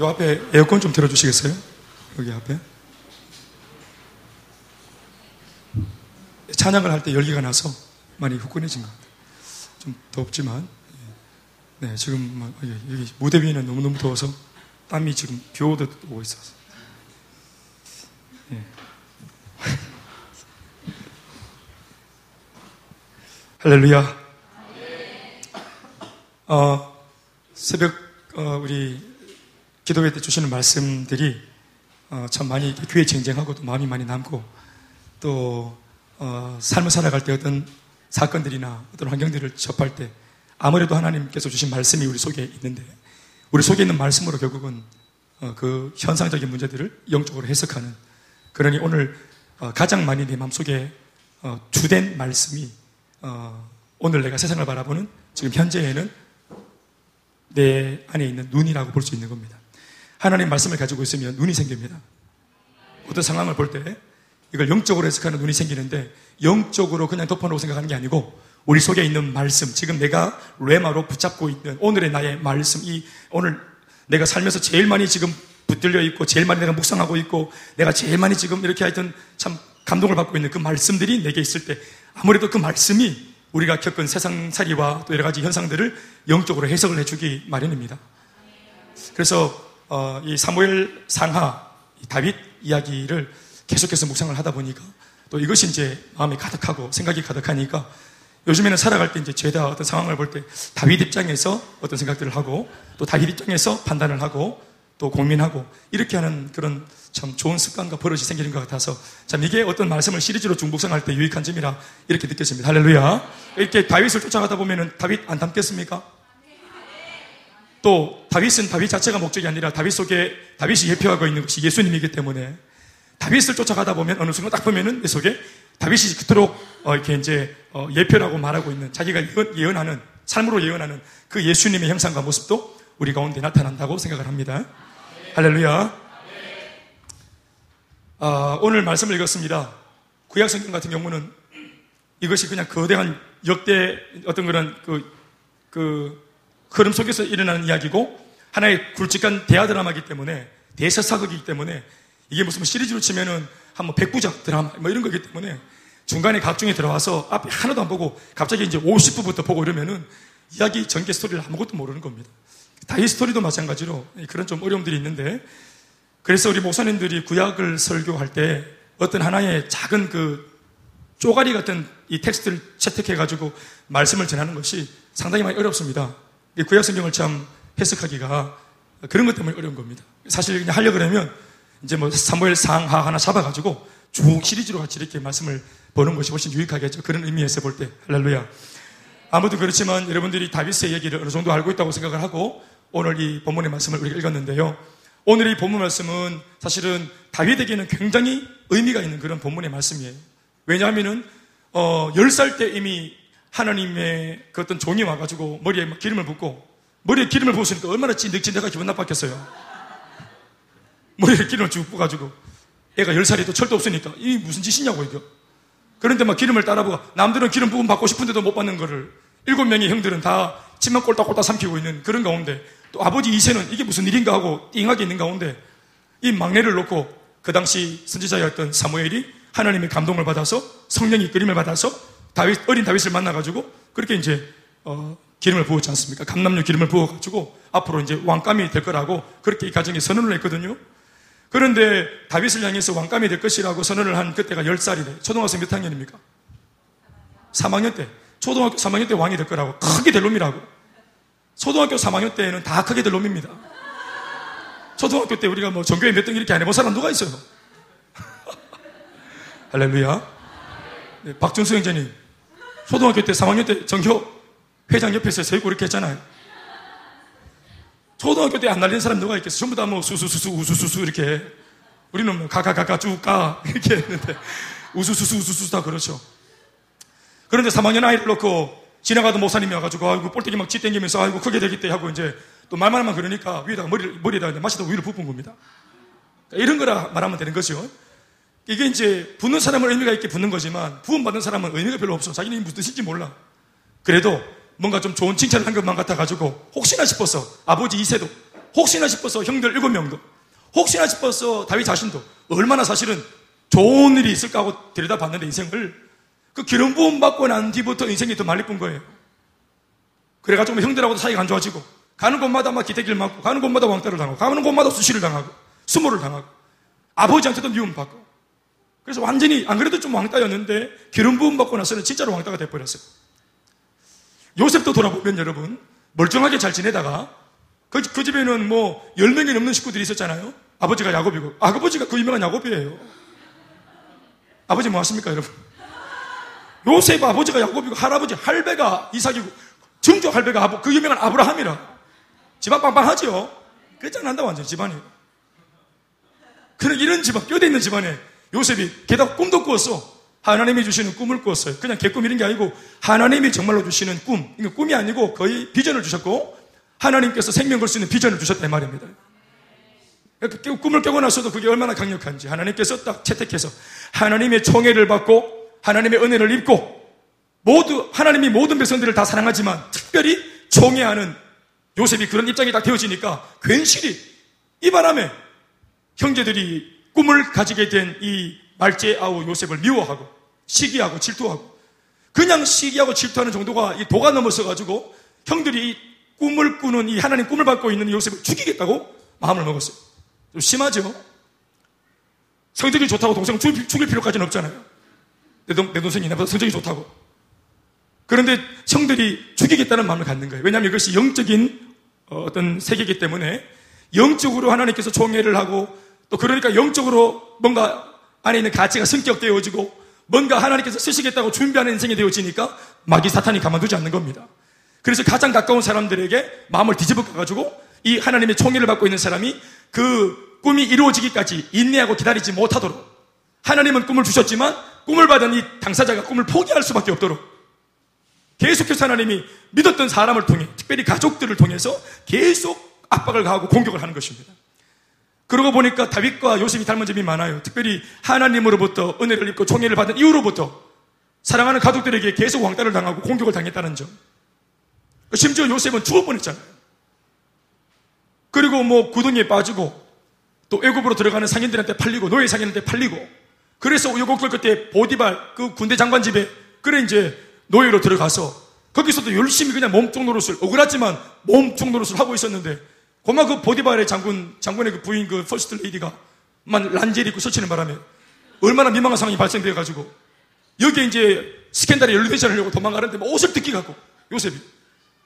요 앞에 에어컨 좀 틀어주시겠어요? 여기 앞에. 찬양을 할 때 열기가 나서 많이 후끈해진 것 같아요. 좀 덥지만. 예. 네, 지금 뭐, 여기 무대 위에는 너무너무 더워서 땀이 지금 비 오듯 오고 있어서. 예. 할렐루야. 어, 새벽 어, 우리 기도회 때 주시는 말씀들이 어, 참 많이 귀에 쟁쟁하고 또 마음이 많이 남고 또 어, 삶을 살아갈 때 어떤 사건들이나 어떤 환경들을 접할 때 아무래도 하나님께서 주신 말씀이 우리 속에 있는데 우리 속에 있는 말씀으로 결국은 어, 그 현상적인 문제들을 영적으로 해석하는 그러니 오늘 어, 가장 많이 내 마음속에 어, 주된 말씀이 어, 오늘 내가 세상을 바라보는 지금 현재에는 내 안에 있는 눈이라고 볼 수 있는 겁니다. 하나님 말씀을 가지고 있으면 눈이 생깁니다. 어떤 상황을 볼 때 이걸 영적으로 해석하는 눈이 생기는데 영적으로 그냥 덮어놓고 생각하는 게 아니고 우리 속에 있는 말씀, 지금 내가 레마로 붙잡고 있는 오늘의 나의 말씀, 이 오늘 내가 살면서 제일 많이 지금 붙들려 있고 제일 많이 내가 묵상하고 있고 내가 제일 많이 지금 이렇게 하여튼 참 감동을 받고 있는 그 말씀들이 내게 있을 때 아무래도 그 말씀이 우리가 겪은 세상살이와 또 여러 가지 현상들을 영적으로 해석을 해주기 마련입니다. 그래서 어, 이 사무엘 상하 이 다윗 이야기를 계속해서 묵상을 하다 보니까 또 이것이 이제 마음이 가득하고 생각이 가득하니까 요즘에는 살아갈 때 이제 죄다 어떤 상황을 볼 때 다윗 입장에서 어떤 생각들을 하고 또 다윗 입장에서 판단을 하고 또 고민하고 이렇게 하는 그런 참 좋은 습관과 버릇이 생기는 것 같아서 참 이게 어떤 말씀을 시리즈로 중복성할 때 유익한 점이라 이렇게 느꼈습니다. 할렐루야. 이렇게 다윗을 쫓아가다 보면은 다윗 안 닮겠습니까? 또 다윗은 다윗 자체가 목적이 아니라 다윗 속에 다윗이 예표하고 있는 것이 예수님이기 때문에 다윗을 쫓아가다 보면 어느 순간 딱 보면은 내 속에 다윗이 그토록 어 이렇게 이제 어 예표라고 말하고 있는 자기가 예언, 하는 삶으로 예언하는 그 예수님의 형상과 모습도 우리 가운데 나타난다고 생각을 합니다. 할렐루야. 아, 오늘 말씀을 읽었습니다. 구약 성경 같은 경우는 이것이 그냥 거대한 역대 어떤 그런 그, 그 흐름 속에서 일어나는 이야기고 하나의 굵직한 대화 드라마이기 때문에 대서사극이기 때문에 이게 무슨 시리즈로 치면은 한뭐 백부작 드라마 뭐 이런 거기 때문에 중간에 극장에 들어와서 앞에 하나도 안 보고 갑자기 이제 50부부터 보고 이러면은 이야기 전개 스토리를 아무것도 모르는 겁니다. 다윗 스토리도 마찬가지로 그런 좀 어려움들이 있는데 그래서 우리 목사님들이 구약을 설교할 때 어떤 하나의 작은 그 쪼가리 같은 이 텍스트를 채택해가지고 말씀을 전하는 것이 상당히 많이 어렵습니다. 구약 성경을 참 해석하기가 그런 것 때문에 어려운 겁니다. 사실 그냥 하려 그러면 이제 뭐 사무엘 상하 하나 잡아가지고 쭉 시리즈로 같이 이렇게 말씀을 보는 것이 훨씬 유익하겠죠. 그런 의미에서 볼 때. 할렐루야. 아무도 그렇지만 여러분들이 다비스의 얘기를 어느 정도 알고 있다고 생각을 하고 오늘 이 본문의 말씀을 우리가 읽었는데요. 오늘 이 본문 말씀은 사실은 다윗에게는 굉장히 의미가 있는 그런 본문의 말씀이에요. 왜냐하면은 어, 10살 때 이미 하나님의 그 어떤 종이 와가지고 머리에 기름을 붓고 머리에 기름을 부었으니까 얼마나 찐득찐득하게 기분 나빴겠어요. 머리에 기름을 쭉 부어가지고 애가 10살이도 철도 없으니까 이 무슨 짓이냐고 이거. 그런데 막 기름을 따라보고 남들은 기름 부음 받고 싶은데도 못 받는 거를 일곱 명의 형들은 다 침만 꼴딱꼴딱 삼키고 있는 그런 가운데 또 아버지 이세는 이게 무슨 일인가 하고 띵하게 있는 가운데 이 막내를 놓고 그 당시 선지자였던 사무엘이 하나님의 감동을 받아서 성령이 끓임을 받아서 다윗, 어린 다윗을 만나가지고 그렇게 이제 어, 기름을 부었지 않습니까? 감남류 기름을 부어가지고 앞으로 이제 왕감이 될 거라고 그렇게 이 가정에 선언을 했거든요. 그런데 다윗을 향해서 왕감이 될 것이라고 선언을 한 그때가 10살이래. 초등학생 몇 학년입니까? 3학년 때. 초등학교 3학년 때 왕이 될 거라고. 크게 될 놈이라고. 초등학교 3학년 때는 다 크게 될 놈입니다. 초등학교 때 우리가 뭐 전교에 몇 등 이렇게 안 해본 사람 누가 있어요? 할렐루야. 네, 박준수 형제님. 초등학교 때 3학년 때 전교 회장 옆에서 세고 이렇게 했잖아요. 초등학교 때 안 날리는 사람 누가 있겠어? 전부 다 뭐 수수수수 우수수수 이렇게. 우리는 뭐 가가가가 쭉 가. 이렇게 했는데 우수수수 우수수수 다 그렇죠. 그런데 3학년 아이를 놓고 지나가던 목사님이 와가지고 아이고 볼때기 막 찌땡기면서 아이고 크게 되겠대 하고 이제 또 말만 하면 그러니까 위에다가 머리, 머리에다가 마시다 위로 부은 겁니다. 그러니까 이런 거라 말하면 되는 거죠. 이게 이제 붙는 사람은 의미가 있게 붙는 거지만 부음받는 사람은 의미가 별로 없어. 자기는 무슨 뜻인지 몰라. 그래도 뭔가 좀 좋은 칭찬을 한 것만 같아가지고 혹시나 싶어서 아버지 이세도 혹시나 싶어서 형들 일곱 명도, 혹시나 싶어서 다윗 자신도 얼마나 사실은 좋은 일이 있을까 하고 들여다봤는데 인생을 그 기름 부음 받고 난 뒤부터 인생이 더 말리뿐 거예요. 그래가지고 형들하고도 사이가 안 좋아지고 가는 곳마다 막 기대기를 맞고 가는 곳마다 왕따를 당하고 가는 곳마다 수시를 당하고 수모를 당하고 아버지한테도 미움받고 그래서 완전히 안 그래도 좀 왕따였는데 기름 부음 받고 나서는 진짜로 왕따가 돼버렸어요. 요셉도 돌아보면 여러분 멀쩡하게 잘 지내다가 그, 그 집에는 뭐 10명이 넘는 식구들이 있었잖아요. 아버지가 야곱이고 아버지가 그 유명한 야곱이에요. 아버지 뭐 하십니까 여러분? 요셉 아버지가 야곱이고 할아버지 할배가 이삭이고 정조 할배가 그 유명한 아브라함이라 집안 빵빵하지요. 끝장난다 완전 집안이. 그런 이런 집안 뼈대 있는 집안에 요셉이 게다가 꿈도 꾸었어. 하나님이 주시는 꿈을 꾸었어요. 그냥 개꿈 이런 게 아니고 하나님이 정말로 주시는 꿈. 이거 꿈이 아니고 거의 비전을 주셨고 하나님께서 생명 걸 수 있는 비전을 주셨다 이 말입니다. 그 꿈을 깨고 나서도 그게 얼마나 강력한지 하나님께서 딱 채택해서 하나님의 총애를 받고 하나님의 은혜를 입고 모두 하나님이 모든 백성들을 다 사랑하지만 특별히 총애하는 요셉이 그런 입장이 딱 되어지니까 괜시리 이 바람에 형제들이 꿈을 가지게 된 이 말제 아우 요셉을 미워하고 시기하고 질투하고 그냥 시기하고 질투하는 정도가 이 도가 넘어서 가지고 형들이 꿈을 꾸는 이 하나님 꿈을 받고 있는 요셉을 죽이겠다고 마음을 먹었어요. 좀 심하죠? 성적이 좋다고 동생 죽일, 필요까지는 없잖아요. 내, 동, 내 동생이 나보다 성적이 좋다고. 그런데 형들이 죽이겠다는 마음을 갖는 거예요. 왜냐하면 이것이 영적인 어, 어떤 세계이기 때문에 영적으로 하나님께서 총애를 하고 또 그러니까 영적으로 뭔가 안에 있는 가치가 성격되어지고 뭔가 하나님께서 쓰시겠다고 준비하는 인생이 되어지니까 마귀 사탄이 가만두지 않는 겁니다. 그래서 가장 가까운 사람들에게 마음을 뒤집어 가가지고 이 하나님의 총애를 받고 있는 사람이 그 꿈이 이루어지기까지 인내하고 기다리지 못하도록 하나님은 꿈을 주셨지만 꿈을 받은 이 당사자가 꿈을 포기할 수밖에 없도록 계속해서 하나님이 믿었던 사람을 통해 특별히 가족들을 통해서 계속 압박을 가하고 공격을 하는 것입니다. 그러고 보니까 다윗과 요셉이 닮은 점이 많아요. 특별히 하나님으로부터 은혜를 입고 총애를 받은 이후로부터 사랑하는 가족들에게 계속 왕따를 당하고 공격을 당했다는 점. 심지어 요셉은 죽을 뻔했잖아요. 그리고 뭐 구덩이에 빠지고 또 애굽으로 들어가는 상인들한테 팔리고 노예 상인한테 팔리고 그래서 요곡들 그때 보디발 그 군대 장관 집에 그래 이제 노예로 들어가서 거기서도 열심히 그냥 몸종 노릇을 억울하지만 몸종 노릇을 하고 있었는데 고마 그 보디발의 장군 장군의 그 부인 그 퍼스트 레이디가 막 란제리 입고 설치는 바람에 얼마나 민망한 상황이 발생되어 가지고 여기에 이제 스캔들이 열리되지 않으려고 도망가는데 막 옷을 뜯기 갖고 요셉이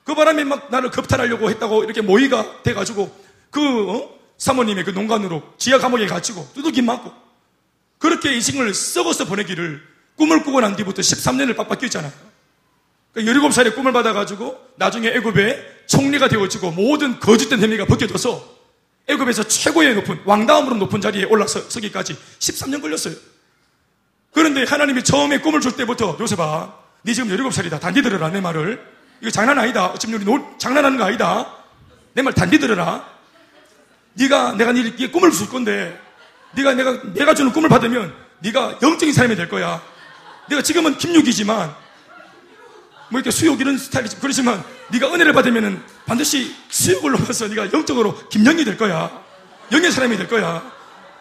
그 바람에 막 나를 겁탈하려고 했다고 이렇게 모의가 돼가지고 그 어? 사모님의 그 농간으로 지하 감옥에 갇히고 두들기 맞고 그렇게 인생을 썩어서 보내기를 꿈을 꾸고 난 뒤부터 13년을 빡빡. 17살에 그러니까 꿈을 받아가지고 나중에 애굽에 총리가 되어지고 모든 거짓된 혐의가 벗겨져서 애굽에서 최고의 높은 왕다음으로 높은 자리에 올라서기까지 13년 걸렸어요. 그런데 하나님이 처음에 꿈을 줄 때부터 요셉아, 네 지금 17살이다. 단디 들어라 내 말을. 이거 장난 아니다. 지금 우리 놀, 장난하는 거 아니다. 내 말 단디 들어라. 네가 내가 네게 꿈을 줄 건데 네가 내가 내가 주는 꿈을 받으면 네가 영적인 사람이 될 거야. 내가 지금은 김육이지만 뭐 이렇게 수욕 이런 스타일이지 그렇지만 네가 은혜를 받으면은 반드시 수욕을 넘어서 네가 영적으로 김영이 될 거야. 영의 사람이 될 거야.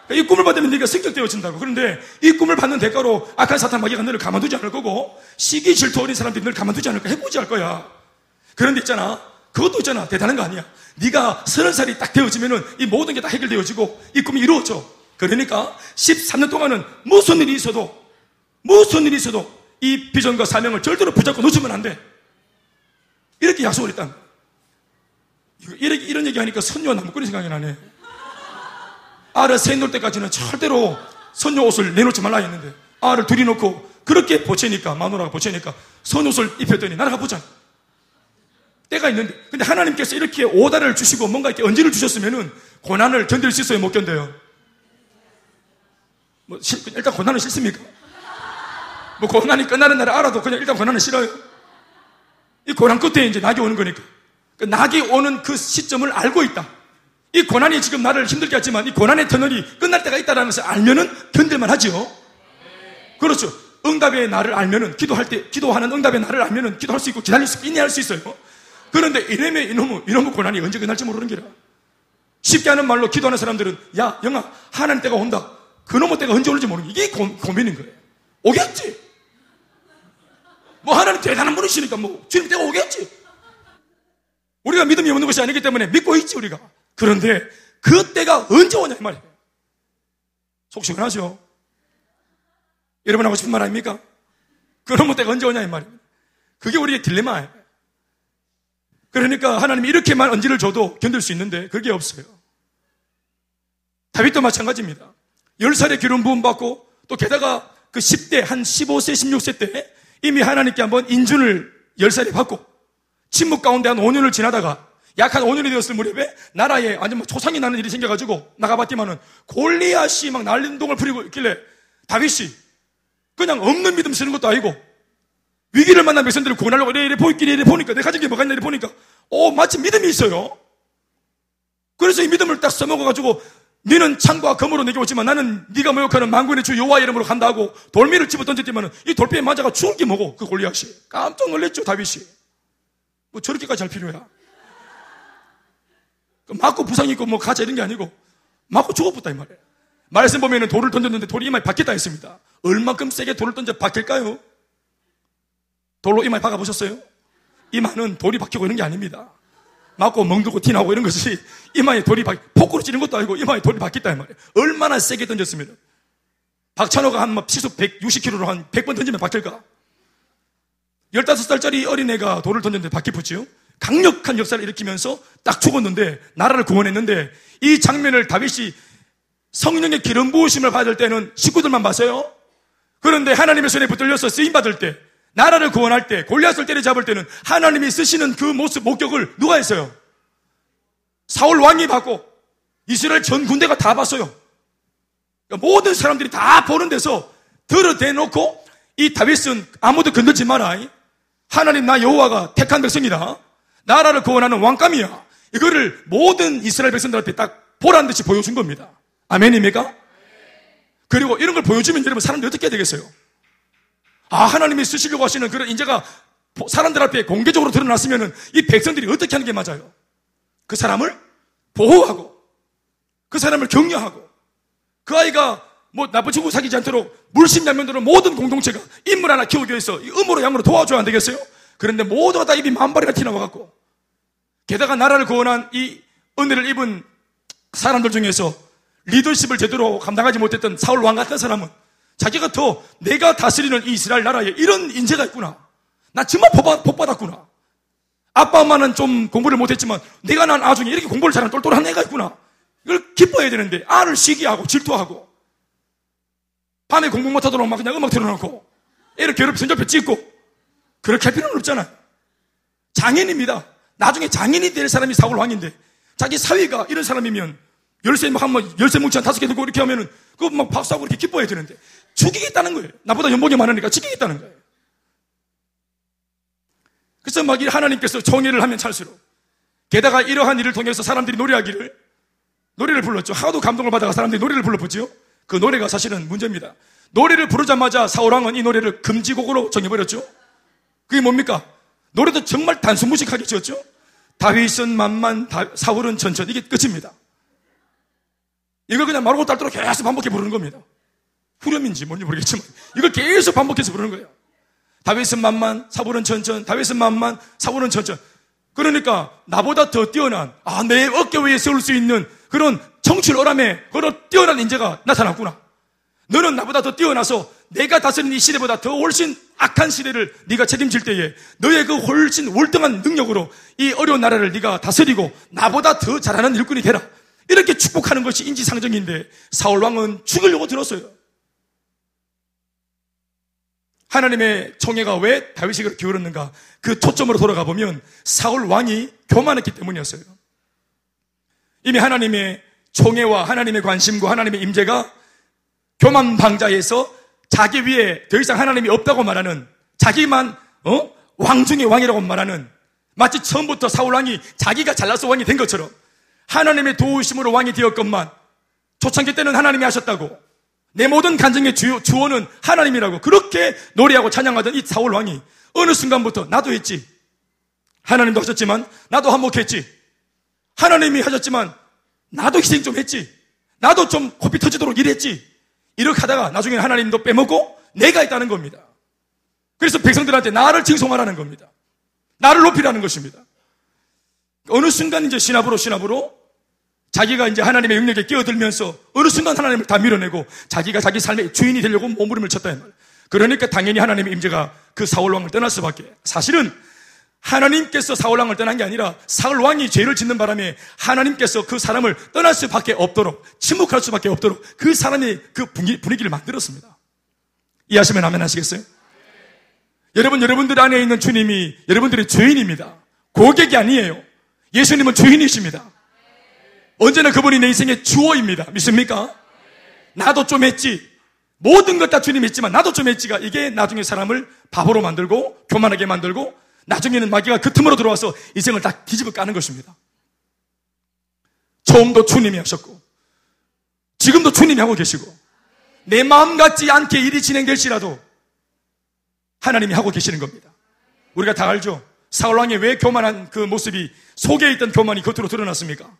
그러니까 이 꿈을 받으면 네가 성격되어진다고. 그런데 이 꿈을 받는 대가로 악한 사탄 마귀가 너를 가만두지 않을 거고 시기 질투 어린 사람들이 너를 가만두지 않을 거 해보지 할 거야. 그런데 있잖아. 그것도 있잖아. 대단한 거 아니야. 네가 서른 살이 딱 되어지면은 이 모든 게 다 해결되어지고 이 꿈이 이루어져. 그러니까 13년 동안은 무슨 일이 있어도 무슨 일이 있어도 이 비전과 사명을 절대로 붙잡고 놓치면 안 돼. 이렇게 약속을 했다. 이런, 이런 얘기 하니까 선녀와 나무꾼이 생각이 나네. 알을 새 놓을 때까지는 절대로 선녀 옷을 내놓지 말라 했는데 알을 둘이 놓고 그렇게 보채니까 마누라가 보채니까 선옷을 입혔더니 나라가 보자. 때가 있는데 근데 하나님께서 이렇게 오다를 주시고 뭔가 이렇게 언지를 주셨으면은 고난을 견딜 수 있어요 못 견뎌요? 뭐 일단 고난은 싫습니까? 뭐 고난이 끝나는 날을 알아도 그냥 일단 고난은 싫어요. 이 고난 끝에 이제 낙이 오는 거니까. 그 낙이 오는 그 시점을 알고 있다. 이 고난이 지금 나를 힘들게 하지만 이 고난의 터널이 끝날 때가 있다는 것을 알면은 견딜만 하지요. 그렇죠. 응답의 날을 알면은 기도할 때 기도하는 응답의 날을 알면은 기도할 수 있고 기다릴 수 있고 인내할 수 있어요. 그런데 이놈의 이놈의 이놈의 고난이 언제 끝날지 모르는 게라. 쉽게 하는 말로 기도하는 사람들은 야 영아 하나님 때가 온다. 그놈의 때가 언제 올지 모르는 이게 고, 민인 거예요. 오겠지. 뭐 하나님 대단한 분이시니까 뭐 주님 때가 오겠지. 우리가 믿음이 없는 것이 아니기 때문에 믿고 있지 우리가. 그런데 그 때가 언제 오냐 이 말이에요. 속 시원하죠. 여러분 하고 싶은 말 아닙니까? 그놈의 때가 언제 오냐 이 말이에요. 그게 우리의 딜레마예요. 그러니까 하나님이 이렇게만 언지를 줘도 견딜 수 있는데 그게 없어요. 다윗도 마찬가지입니다. 10살에 기름 부음 받고 또 게다가 그 10대 한 15세 16세 때 이미 하나님께 한번 인준을 10살에 받고 침묵 가운데 한 5년을 지나다가 약 한 5년이 되었을 무렵에 나라에 완전 뭐 초상이 나는 일이 생겨가지고 나가봤더만은 골리앗이 막 난린동을 부리고 있길래 다윗이 그냥 없는 믿음 쓰는 것도 아니고 위기를 만난 백성들을 구원하려고 이래 이래 보이길래 이래 보니까 내 가진 게 뭐가 있나 이래 보니까 오 마치 믿음이 있어요. 그래서 이 믿음을 딱 써먹어가지고 너는 창과 검으로 내게 오지만 나는 네가 모욕하는 망군의 주 여호와 이름으로 간다 하고 돌미를 집어 던졌더만 이 돌피에 맞아가 죽을 게 뭐고 그 골리앗이 깜짝 놀랐죠 다윗이. 뭐 저렇게까지 할 필요야? 그 맞고 부상 있고 뭐 가자 이런 게 아니고 맞고 죽어붙다 이 말이에요 말씀 보면은 돌을 던졌는데 돌이 이마에 박혔다 했습니다. 얼만큼 세게 돌을 던져 박힐까요? 돌로 이마에 박아보셨어요? 이마는 돌이 박히고 이런 게 아닙니다 맞고 멍들고 티나고 이런 것이 이마에 돌이 박, 폭으로 찌는 것도 아니고 이마에 돌이 박혔다 이 말이에요. 얼마나 세게 던졌으면. 박찬호가 한뭐 시속 160km로 한 100번 던지면 박힐까? 15살짜리 어린애가 돌을 던졌는데 박히붙지요? 강력한 역사를 일으키면서 딱 죽었는데, 나라를 구원했는데, 이 장면을 다윗이 성령의 기름 부으심을 받을 때는 식구들만 봤어요. 그런데 하나님의 손에 붙들려서 쓰임 받을 때, 나라를 구원할 때, 골리앗을 때려잡을 때는 하나님이 쓰시는 그 모습, 목격을 누가 했어요? 사울 왕이 받고 이스라엘 전 군대가 다 봤어요. 그러니까 모든 사람들이 다 보는 데서 들어대놓고 이 다윗은 아무도 건들지 마라. 하나님 나 여호와가 택한 백성이다. 나라를 구원하는 왕감이야. 이거를 모든 이스라엘 백성들한테 딱 보란 듯이 보여준 겁니다. 아멘입니까? 그리고 이런 걸 보여주면 여러분 사람들이 어떻게 해야 되겠어요? 아, 하나님이 쓰시려고 하시는 그런 인재가 사람들 앞에 공개적으로 드러났으면 이 백성들이 어떻게 하는 게 맞아요? 그 사람을 보호하고 그 사람을 격려하고 그 아이가 뭐 나쁜 친구 사귀지 않도록 물심양면으로 모든 공동체가 인물 하나 키우기 위해서 음으로 양으로 도와줘야 안 되겠어요? 그런데 모두가 다 입이 만발이나 튀나와갖고 게다가 나라를 구원한 이 은혜를 입은 사람들 중에서 리더십을 제대로 감당하지 못했던 사울 왕 같은 사람은 자기가 더 내가 다스리는 이 이스라엘 나라에 이런 인재가 있구나. 나 정말 복 받았구나. 아빠 엄마는 좀 공부를 못했지만 내가 난 아중에 이렇게 공부를 잘하는 똘똘한 애가 있구나. 이걸 기뻐해야 되는데 알을 시기하고 질투하고 밤에 공부 못하도록 막 그냥 음악 틀어놓고 애를 괴롭히 선접해 찍고 그렇게 할 필요는 없잖아. 장인입니다. 나중에 장인이 될 사람이 사울 왕인데 자기 사위가 이런 사람이면 열쇠 막 한번 열쇠 뭉치 한 다섯 개 들고 이렇게 하면은 그거 막 박수하고 이렇게 기뻐해야 되는데 죽이겠다는 거예요. 나보다 연봉이 많으니까 죽이겠다는 거예요. 그래서 막 하나님께서 정의를 하면 찰수록 게다가 이러한 일을 통해서 사람들이 노래하기를 노래를 불렀죠. 하도 감동을 받아가 사람들이 노래를 불러보지요. 그 노래가 사실은 문제입니다. 노래를 부르자마자 사울왕은 이 노래를 금지곡으로 정해버렸죠. 그게 뭡니까? 노래도 정말 단순무식하게 지었죠. 다윗은 만만, 사울은 천천. 이게 끝입니다. 이걸 그냥 마르고 딸도록 계속 반복해 부르는 겁니다. 후렴인지 뭔지 모르겠지만 이걸 계속 반복해서 부르는 거예요. 다윗은 만만, 사울은 천천, 다윗은 만만, 사울은 천천. 그러니까 나보다 더 뛰어난 아, 내 어깨 위에 세울 수 있는 그런 정출어람에 그런 뛰어난 인재가 나타났구나. 너는 나보다 더 뛰어나서 내가 다스리는 이 시대보다 더 훨씬 악한 시대를 네가 책임질 때에 너의 그 훨씬 월등한 능력으로 이 어려운 나라를 네가 다스리고 나보다 더 잘하는 일꾼이 되라. 이렇게 축복하는 것이 인지상정인데 사울 왕은 죽으려고 들었어요. 하나님의 총애가 왜 다윗이 그렇게 기울었는가? 그 초점으로 돌아가 보면 사울 왕이 교만했기 때문이었어요. 이미 하나님의 총애와 하나님의 관심과 하나님의 임재가 교만 방자에서 자기 위에 더 이상 하나님이 없다고 말하는 자기만 어? 왕 중의 왕이라고 말하는 마치 처음부터 사울 왕이 자기가 잘나서 왕이 된 것처럼 하나님의 도우심으로 왕이 되었건만 초창기 때는 하나님이 하셨다고 내 모든 간증의 주, 주원은 하나님이라고 그렇게 노래하고 찬양하던 이 사울 왕이 어느 순간부터 나도 했지 하나님도 하셨지만 나도 한몫했지 하나님이 하셨지만 나도 희생 좀 했지. 나도 좀 코피 터지도록 일했지. 이렇게 하다가 나중에 하나님도 빼먹고 내가 있다는 겁니다. 그래서 백성들한테 나를 칭송하라는 겁니다. 나를 높이라는 것입니다. 어느 순간 이제 신압으로 신압으로 자기가 이제 하나님의 영역에 끼어들면서 어느 순간 하나님을 다 밀어내고 자기가 자기 삶의 주인이 되려고 몸부림을 쳤다 이 말. 그러니까 당연히 하나님의 임재가 그 사울 왕을 떠날 수밖에. 사실은 하나님께서 사울 왕을 떠난 게 아니라 사울 왕이 죄를 짓는 바람에 하나님께서 그 사람을 떠날 수밖에 없도록 침묵할 수밖에 없도록 그 사람의 그 분위기를 만들었습니다. 이해하시면 아멘 하시겠어요? 여러분, 여러분들 안에 있는 주님이 여러분들의 죄인입니다. 고객이 아니에요. 예수님은 주인이십니다. 언제나 그분이 내 인생의 주어입니다. 믿습니까? 나도 좀 했지. 모든 것 다 주님 했지만 나도 좀 했지가 이게 나중에 사람을 바보로 만들고 교만하게 만들고 나중에는 마귀가 그 틈으로 들어와서 인생을 다 뒤집어 까는 것입니다. 처음도 주님이 하셨고 지금도 주님이 하고 계시고 내 마음 같지 않게 일이 진행될지라도 하나님이 하고 계시는 겁니다. 우리가 다 알죠? 사울왕이 왜 교만한 그 모습이 속에 있던 교만이 겉으로 드러났습니까?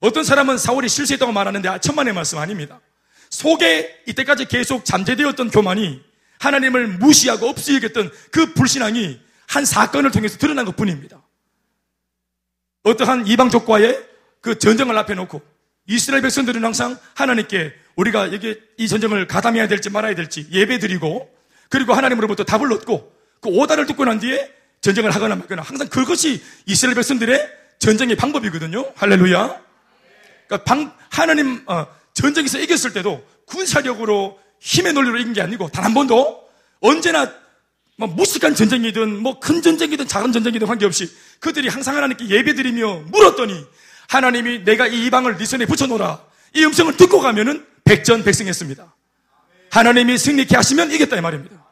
어떤 사람은 사울이 실수했다고 말하는데 천만의 말씀 아닙니다. 속에 이때까지 계속 잠재되었던 교만이 하나님을 무시하고 없이 여겼던 그 불신앙이 한 사건을 통해서 드러난 것 뿐입니다. 어떠한 이방족과의 그 전쟁을 앞에 놓고 이스라엘 백성들은 항상 하나님께 우리가 이게 이 전쟁을 가담해야 될지 말아야 될지 예배 드리고 그리고 하나님으로부터 답을 얻고 그 오다를 듣고 난 뒤에 전쟁을 하거나 말거나 항상 그것이 이스라엘 백성들의 전쟁의 방법이거든요. 할렐루야. 그러니까 방, 하나님 어, 전쟁에서 이겼을 때도 군사력으로 힘의 논리로 이긴 게 아니고 단 한 번도 언제나 뭐 무식한 전쟁이든 뭐 큰 전쟁이든 작은 전쟁이든 관계없이 그들이 항상 하나님께 예배드리며 물었더니 하나님이 내가 이 이방을 네 손에 붙여놓으라 이 음성을 듣고 가면은 백전백승했습니다. 하나님이 승리케 하시면 이겼다 이 말입니다.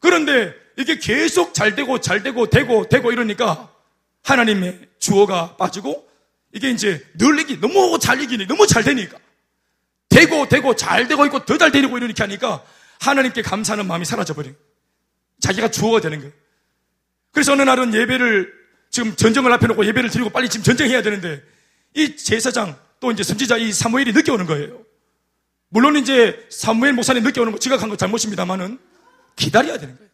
그런데 이게 계속 잘 되고 잘 되고 되고 되고 이러니까 하나님의 주어가 빠지고 이게 이제 늘 이기 너무 잘 이기니 너무 잘 되니까 되고 되고 잘 되고 있고 더 잘 되고 이러니까 하니까 하나님께 감사하는 마음이 사라져 버린 자기가 주어가 되는 거예요. 그래서 어느 날은 예배를 지금 전쟁을 앞에 놓고 예배를 드리고 빨리 지금 전쟁해야 되는데 이 제사장 또 이제 선지자 이 사무엘이 늦게 오는 거예요. 물론 이제 사무엘 목사님 늦게 오는 거 지각한 거 잘못입니다만은 기다려야 되는 거예요.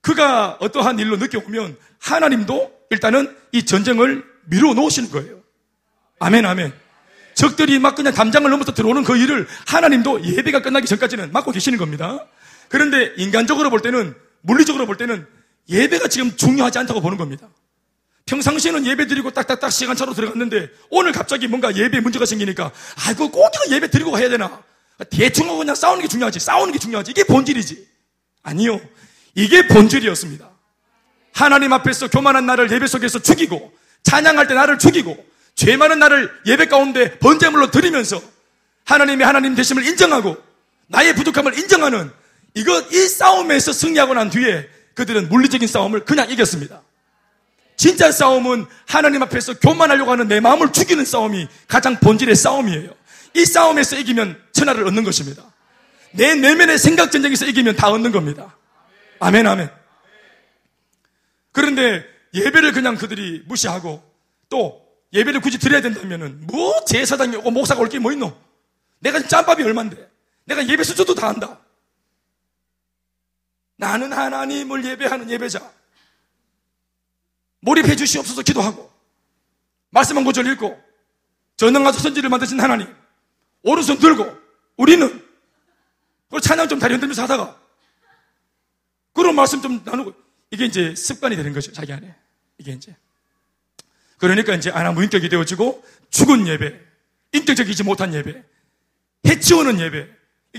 그가 어떠한 일로 늦게 오면 하나님도 일단은 이 전쟁을 미루어 놓으시는 거예요. 아멘, 아멘. 적들이 막 그냥 담장을 넘어서 들어오는 그 일을 하나님도 예배가 끝나기 전까지는 막고 계시는 겁니다. 그런데 인간적으로 볼 때는, 물리적으로 볼 때는 예배가 지금 중요하지 않다고 보는 겁니다. 평상시에는 예배 드리고 딱딱딱 시간차로 들어갔는데 오늘 갑자기 뭔가 예배 문제가 생기니까 아이고 꼭 이거 예배 드리고 가야 되나? 대충 하고 그냥 싸우는 게 중요하지. 싸우는 게 중요하지. 이게 본질이지. 아니요. 이게 본질이었습니다. 하나님 앞에서 교만한 나를 예배 속에서 죽이고 찬양할 때 나를 죽이고 죄 많은 나를 예배 가운데 번제물로 드리면서 하나님의 하나님 되심을 인정하고 나의 부족함을 인정하는 이것 이 싸움에서 승리하고 난 뒤에 그들은 물리적인 싸움을 그냥 이겼습니다. 진짜 싸움은 하나님 앞에서 교만하려고 하는 내 마음을 죽이는 싸움이 가장 본질의 싸움이에요. 이 싸움에서 이기면 천하를 얻는 것입니다. 내 내면의 생각 전쟁에서 이기면 다 얻는 겁니다. 아멘, 아멘. 그런데 예배를 그냥 그들이 무시하고 또 예배를 굳이 드려야 된다면은 뭐 제사장이 오고 목사가 올 게 뭐 있노? 내가 짬밥이 얼만데? 내가 예배 수저도 다 한다. 나는 하나님을 예배하는 예배자. 몰입해 주시옵소서 기도하고 말씀 한 구절 읽고 전능하사 선지를 만드신 하나님 오른손 들고 우리는 그리고 찬양 좀 다리 흔들면서 하다가 그런 말씀 좀 나누고 이게 이제 습관이 되는 거죠 자기 안에 이게 이제 그러니까 이제 아나 무인격이 되어지고 죽은 예배 인격적이지 못한 예배 해치우는 예배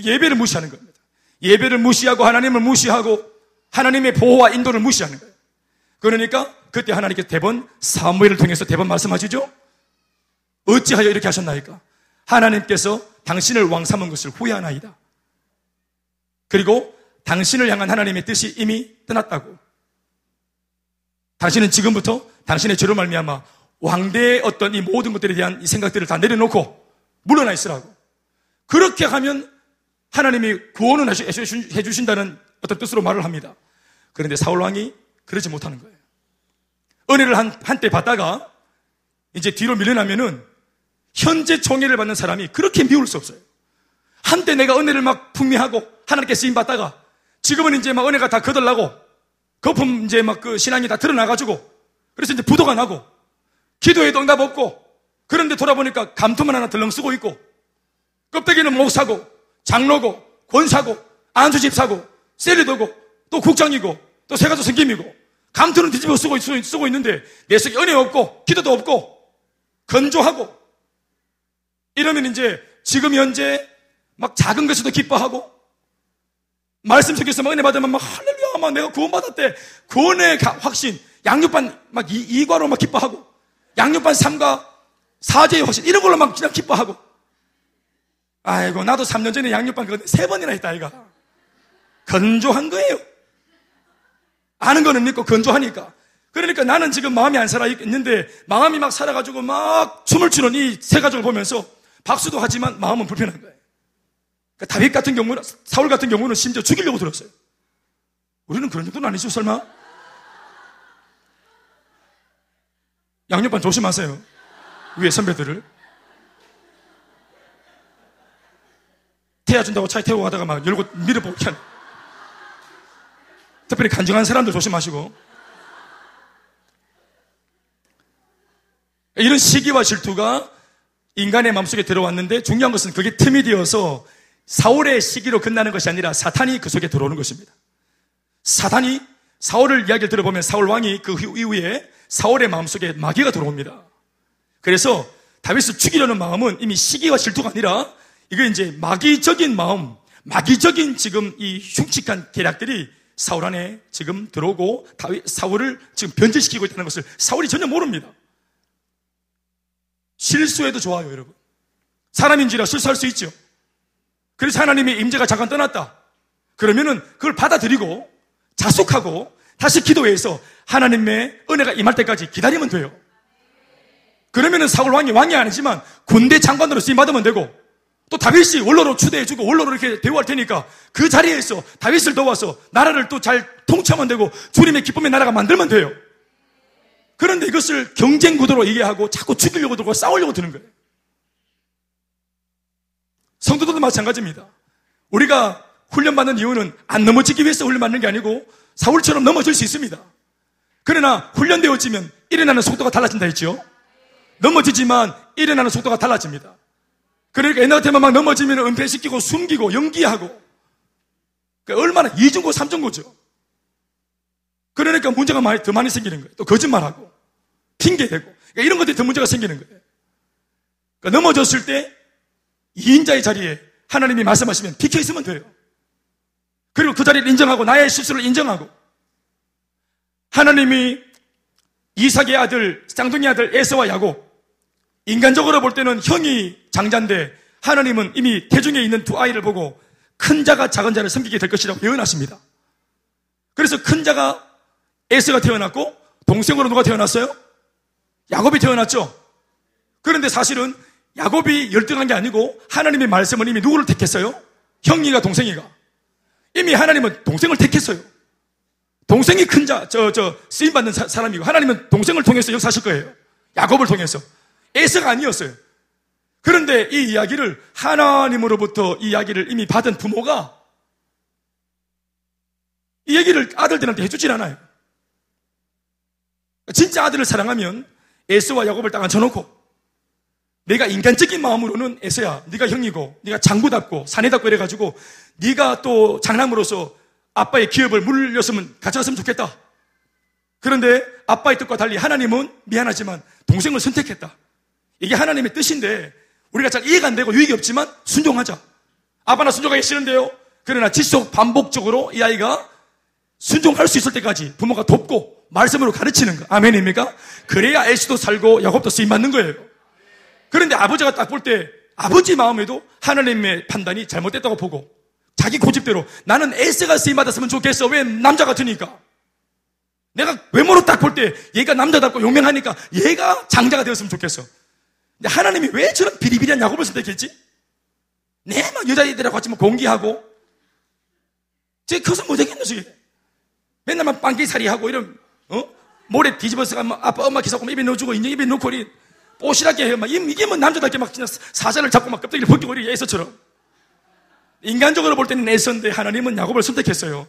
예배를 무시하는 겁니다 예배를 무시하고 하나님을 무시하고 하나님의 보호와 인도를 무시하는 거예요 그러니까 그때 하나님께서 대번 사무엘을 통해서 대번 말씀하시죠? 어찌하여 이렇게 하셨나이까? 하나님께서 당신을 왕 삼은 것을 후회하나이다. 그리고 당신을 향한 하나님의 뜻이 이미 떠났다고. 당신은 지금부터 당신의 죄로 말미암아 왕대의 어떤 이 모든 것들에 대한 이 생각들을 다 내려놓고 물러나 있으라고. 그렇게 하면 하나님이 구원을 해주신다는 어떤 뜻으로 말을 합니다. 그런데 사울 왕이 그러지 못하는 거예요. 은혜를 한, 한때 받다가 이제 뒤로 밀려나면은 현재 총애를 받는 사람이 그렇게 미울 수 없어요. 한때 내가 은혜를 막 풍미하고 하나님께 쓰임 받다가 지금은 이제 막 은혜가 다 거들나고 거품 이제 막 그 신앙이 다 드러나가지고 그래서 이제 부도가 나고 기도에도 응답 없고 그런데 돌아보니까 감투만 하나 덜렁 쓰고 있고 껍데기는 목사고 장로고 권사고 안수집사고 셀리도고 또 국장이고 또 세가도 생김이고 감투는 뒤집어 쓰고, 쓰고 있는데 내 속에 은혜 없고 기도도 없고 건조하고 이러면 이제 지금 현재 막 작은 것에도 기뻐하고 말씀 속에서 막 은혜 받으면 막 할렐루야 막 내가 구원받았대. 구원의 확신. 양육반 막 이, 과로막 기뻐하고 양육반 3과 사제의 확신. 이런 걸로 막 그냥 기뻐하고. 아이고 나도 3년 전에 양육반 그거 세 번이나 했다 아이가. 건조한 거예요. 아는 거는 믿고 건조하니까. 그러니까 나는 지금 마음이 안 살아 있는데 마음이 막 살아가지고 막 춤을 추는 이 세 가족을 보면서 박수도 하지만 마음은 불편한 거예요. 그러니까 다윗 같은 경우는 사울 같은 경우는 심지어 죽이려고 들었어요. 우리는 그런 정도는 아니죠, 설마? 양념반 조심하세요. 위에 선배들을. 태워준다고 차에 태우고 가다가 막 열고 밀어보고 한. 특별히 간증한 사람들 조심하시고. 이런 시기와 질투가 인간의 마음속에 들어왔는데 중요한 것은 그게 틈이 되어서 사울의 시기로 끝나는 것이 아니라 사탄이 그 속에 들어오는 것입니다. 사탄이 사울을 이야기를 들어보면 사울 왕이 그 이후에 사울의 마음속에 마귀가 들어옵니다. 그래서 다윗을 죽이려는 마음은 이미 시기와 질투가 아니라 이거 이제 마귀적인 마음, 마귀적인 지금 이 흉측한 계략들이 사울 안에 지금 들어오고 다윗 사울을 지금 변질시키고 있다는 것을 사울이 전혀 모릅니다. 실수해도 좋아요, 여러분. 사람인지라 실수할 수 있죠. 그래서 하나님의 임재가 잠깐 떠났다. 그러면은 그걸 받아들이고 자숙하고 다시 기도해서 하나님의 은혜가 임할 때까지 기다리면 돼요. 그러면은 사울 왕이 왕이 아니지만 군대 장관으로 쓰임 받으면 되고 또 다윗이 원로로 추대해주고 원로로 이렇게 대우할 테니까 그 자리에서 다윗을 도와서 나라를 또 잘 통치하면 되고 주님의 기쁨의 나라가 만들면 돼요. 그런데 이것을 경쟁 구도로 얘기하고 자꾸 죽이려고 들고 싸우려고 드는 거예요. 성도들도 마찬가지입니다. 우리가 훈련받는 이유는 안 넘어지기 위해서 훈련받는 게 아니고 사울처럼 넘어질 수 있습니다. 그러나 훈련되어지면 일어나는 속도가 달라진다 했죠. 넘어지지만 일어나는 속도가 달라집니다. 그러니까 옛날 같으면 막 넘어지면 은폐시키고 숨기고 연기하고 그러니까 얼마나 이중고 삼중고죠. 그러니까 문제가 많이, 더 많이 생기는 거예요. 또 거짓말하고, 핑계대고. 그러니까 이런 것들이 더 문제가 생기는 거예요. 그러니까 넘어졌을 때 2인자의 자리에 하나님이 말씀하시면 비켜 있으면 돼요. 그리고 그 자리를 인정하고 나의 실수를 인정하고 하나님이 이삭의 아들, 쌍둥이 아들 에서와 야곱 인간적으로 볼 때는 형이 장자인데 하나님은 이미 대중에 있는 두 아이를 보고 큰 자가 작은 자를 섬기게 될 것이라고 예언하십니다. 그래서 큰 자가 에스가 태어났고 동생으로 누가 태어났어요? 야곱이 태어났죠. 그런데 사실은 야곱이 열등한 게 아니고 하나님의 말씀은 이미 누구를 택했어요? 형이가 동생이가. 이미 하나님은 동생을 택했어요. 동생이 큰 자, 저, 저, 쓰임받는 사, 람이고 하나님은 동생을 통해서 역사하실 거예요. 야곱을 통해서. 에서가 아니었어요. 그런데 이 이야기를 하나님으로부터 이 이야기를 이미 받은 부모가 이 얘기를 아들들한테 해주질 않아요. 진짜 아들을 사랑하면 에서와 야곱을 딱 앉혀놓고 내가 인간적인 마음으로는 에서야 네가 형이고 네가 장구답고 사내답고 이래가지고 네가 또 장남으로서 아빠의 기업을 물렸으면 가져갔으면 좋겠다. 그런데 아빠의 뜻과 달리 하나님은 미안하지만 동생을 선택했다. 이게 하나님의 뜻인데 우리가 잘 이해가 안 되고 유익이 없지만 순종하자. 아빠 나 순종하기 싫은데요. 그러나 지속 반복적으로 이 아이가 순종할 수 있을 때까지 부모가 돕고 말씀으로 가르치는 거. 아멘입니까? 그래야 에스도 살고 야곱도 쓰임 받는 거예요. 그런데 아버지가 딱 볼 때 아버지 마음에도 하나님의 판단이 잘못됐다고 보고 자기 고집대로 나는 에스가 쓰임 받았으면 좋겠어. 왜 남자 같으니까? 내가 외모로 딱 볼 때 얘가 남자답고 용맹하니까 얘가 장자가 되었으면 좋겠어. 근데 하나님이 왜 저런 비리비리한 야곱을 선택했지? 내막 여자애들하고 같이 뭐 공기하고 쟤 커서 저게 맨날 막 빵기살이 하고 이런 어? 모래 뒤집어서 아빠 엄마 기사고 입에 넣어주고 인형 입에 넣고 뽀시하게 해요. 막 이게 뭐 남자답게 막 그냥 사자를 잡고 막 껍데기를 벗겨버리게 에서처럼. 인간적으로 볼 때는 에서인데 하나님은 야곱을 선택했어요.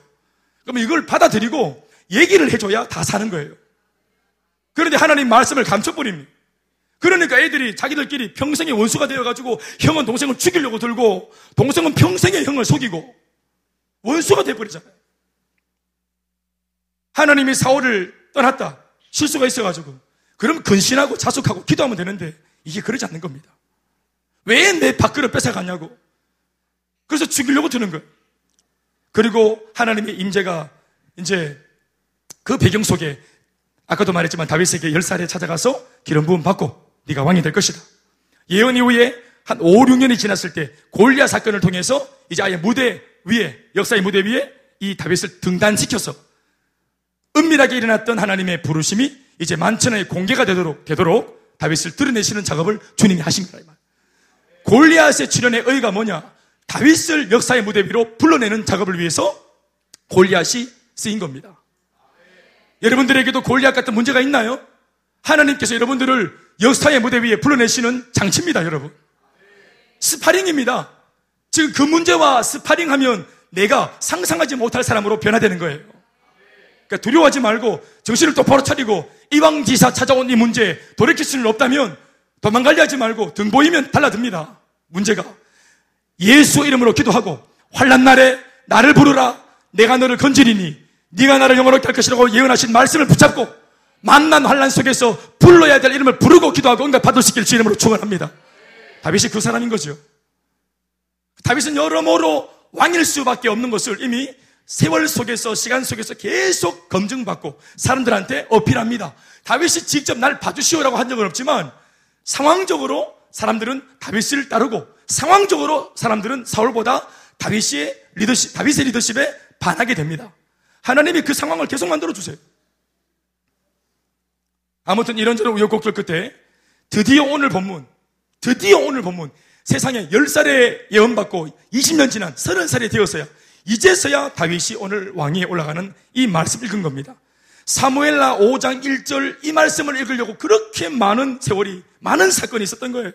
그러면 이걸 받아들이고 얘기를 해줘야 다 사는 거예요. 그런데 하나님 말씀을 감춰버립니다. 그러니까 애들이 자기들끼리 평생의 원수가 되어가지고 형은 동생을 죽이려고 들고 동생은 평생의 형을 속이고 원수가 되어버리잖아요. 하나님이 사울을 떠났다. 실수가 있어가지고. 그럼 근신하고 자숙하고 기도하면 되는데 이게 그러지 않는 겁니다. 왜 내 밥그릇 뺏어갔냐고. 그래서 죽이려고 드는 거예요. 그리고 하나님의 임재가 이제 그 배경 속에 아까도 말했지만 다윗에게 열살에 찾아가서 기름 부음 받고 네가 왕이 될 것이다. 예언 이후에 한 5, 6년이 지났을 때 골리아 사건을 통해서 이제 아예 무대 위에 역사의 무대 위에 이 다윗을 등단시켜서 은밀하게 일어났던 하나님의 부르심이 이제 만천하에 공개가 되도록 되도록 다윗을 드러내시는 작업을 주님이 하신 거예요. 골리앗의 출현의 의의가 뭐냐? 다윗을 역사의 무대 위로 불러내는 작업을 위해서 골리앗이 쓰인 겁니다. 여러분들에게도 골리앗 같은 문제가 있나요? 하나님께서 여러분들을 역사의 무대 위에 불러내시는 장치입니다, 여러분. 스파링입니다. 지금 그 문제와 스파링 하면 내가 상상하지 못할 사람으로 변화되는 거예요. 그러니까 두려워하지 말고 정신을 똑바로 차리고 이왕지사 찾아온 이 문제 돌이킬 수는 없다면 도망가려 하지 말고 등 보이면 달라듭니다. 문제가. 예수 이름으로 기도하고 환란 날에 나를 부르라 내가 너를 건지리니 네가 나를 영원롭게 할 것이라고 예언하신 말씀을 붙잡고 만난 환란 속에서 불러야 될 이름을 부르고 기도하고 응답 있길 주 이름으로 축원합니다. 다윗이 그 사람인 거죠. 다윗은 여러모로 왕일 수밖에 없는 것을 이미 세월 속에서 시간 속에서 계속 검증받고 사람들한테 어필합니다. 다윗이 직접 날 봐주시오라고 한 적은 없지만 상황적으로 사람들은 다윗을 따르고 상황적으로 사람들은 사울보다 다윗의 리더십, 다윗의 리더십에 반하게 됩니다. 하나님이 그 상황을 계속 만들어 주세요. 아무튼 이런저런 우여곡절 끝에 드디어 오늘 본문, 드디어 오늘 본문, 세상에 10살에 예언받고 20년 지난 30살이 되었어야 이제서야 다윗이 오늘 왕위에 올라가는 이 말씀 읽은 겁니다. 사무엘라 5장 1절 이 말씀을 읽으려고 그렇게 많은 세월이 많은 사건이 있었던 거예요.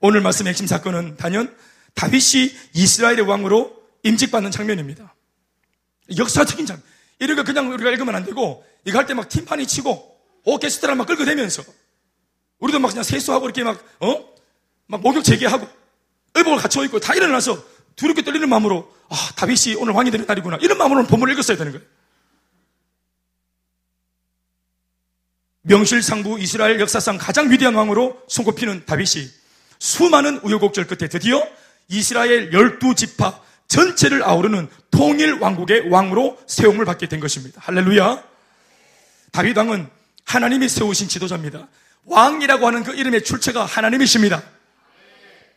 오늘 말씀 핵심 사건은 단연 다윗이 이스라엘의 왕으로 임직받는 장면입니다. 역사적인 장면. 거 그냥 우리가 읽으면 안 되고 이거 할 때 막 팀판이 치고 오케스트라 막 끌고 대면서 우리도 막 그냥 세수하고 이렇게 막 어? 막 목욕 재개하고 의복을 갖춰 입고 다 일어나서 두렵게 떨리는 마음으로 아 다윗이 오늘 왕이 되는 날이구나 이런 마음으로 본문을 읽었어야 되는 거예요. 명실상부 이스라엘 역사상 가장 위대한 왕으로 손꼽히는 다윗이 수많은 우여곡절 끝에 드디어 이스라엘 열두 지파 전체를 아우르는 통일 왕국의 왕으로 세움을 받게 된 것입니다. 할렐루야. 다윗 왕은 하나님이 세우신 지도자입니다. 왕이라고 하는 그 이름의 출처가 하나님이십니다.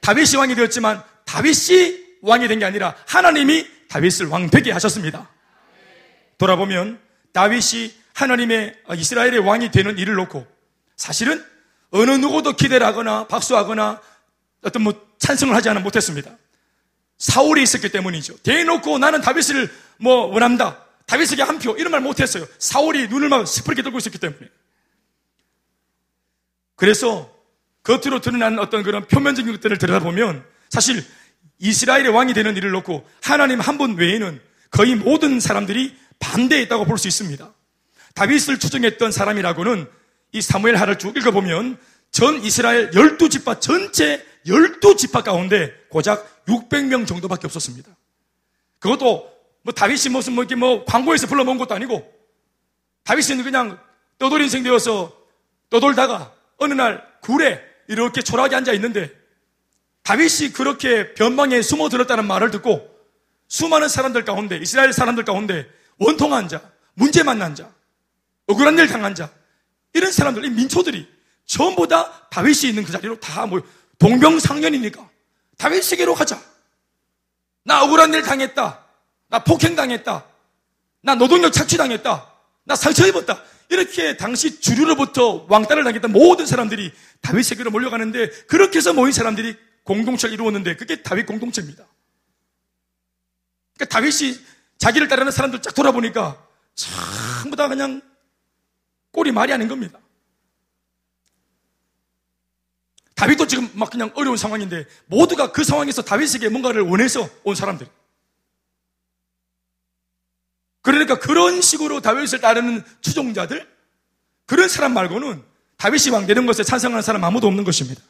다윗이 왕이 되었지만 다윗이 왕이 된 게 아니라 하나님이 다윗을 왕 되게 하셨습니다. 돌아보면 다윗이 하나님의 이스라엘의 왕이 되는 일을 놓고 사실은 어느 누구도 기대를 하거나 박수하거나 어떤 뭐 찬성을 하지 않아 못했습니다. 사울이 있었기 때문이죠. 대놓고 나는 다윗을 뭐 원한다. 다윗에게 한 표. 이런 말 못했어요. 사울이 눈을 막 시퍼렇게 들고 있었기 때문에. 그래서 겉으로 드러나는 어떤 그런 표면적인 것들을 들여다보면 사실 이스라엘의 왕이 되는 일을 놓고 하나님 한 분 외에는 거의 모든 사람들이 반대했다고 볼 수 있습니다. 다윗을 추종했던 사람이라고는 이 사무엘 하를 쭉 읽어보면 전 이스라엘 열두 지파 전체 열두 지파 가운데 고작 600명 정도밖에 없었습니다. 그것도 뭐 다윗이 무슨 뭐 이렇게 뭐 광고에서 불러모은 것도 아니고 다윗은 그냥 떠돌 인생 되어서 떠돌다가 어느 날 굴에 이렇게 초라하게 앉아 있는데 다윗이 그렇게 변방에 숨어 들었다는 말을 듣고 수많은 사람들 가운데 이스라엘 사람들 가운데 원통한 자, 문제 만난 자, 억울한 일 당한 자 이런 사람들, 이 민초들이 전부 다 다윗이 있는 그 자리로 다뭐 동병상련이니까 다윗에게로 가자. 나 억울한 일 당했다. 나 폭행 당했다. 나 노동력 착취 당했다. 나 상처 입었다. 이렇게 당시 주류로부터 왕따를 당했던 모든 사람들이 다윗에게로 몰려가는데 그렇게 해서 모인 사람들이 공동체를 이루었는데 그게 다윗 공동체입니다. 그러니까 다윗이 자기를 따르는 사람들 쫙 돌아보니까 전부 다 그냥 꼴이 말이 아닌 겁니다. 다윗도 지금 막 그냥 어려운 상황인데 모두가 그 상황에서 다윗에게 뭔가를 원해서 온 사람들. 그러니까 그런 식으로 다윗을 따르는 추종자들 그런 사람 말고는 다윗이 왕 되는 것에 찬성하는 사람 아무도 없는 것입니다.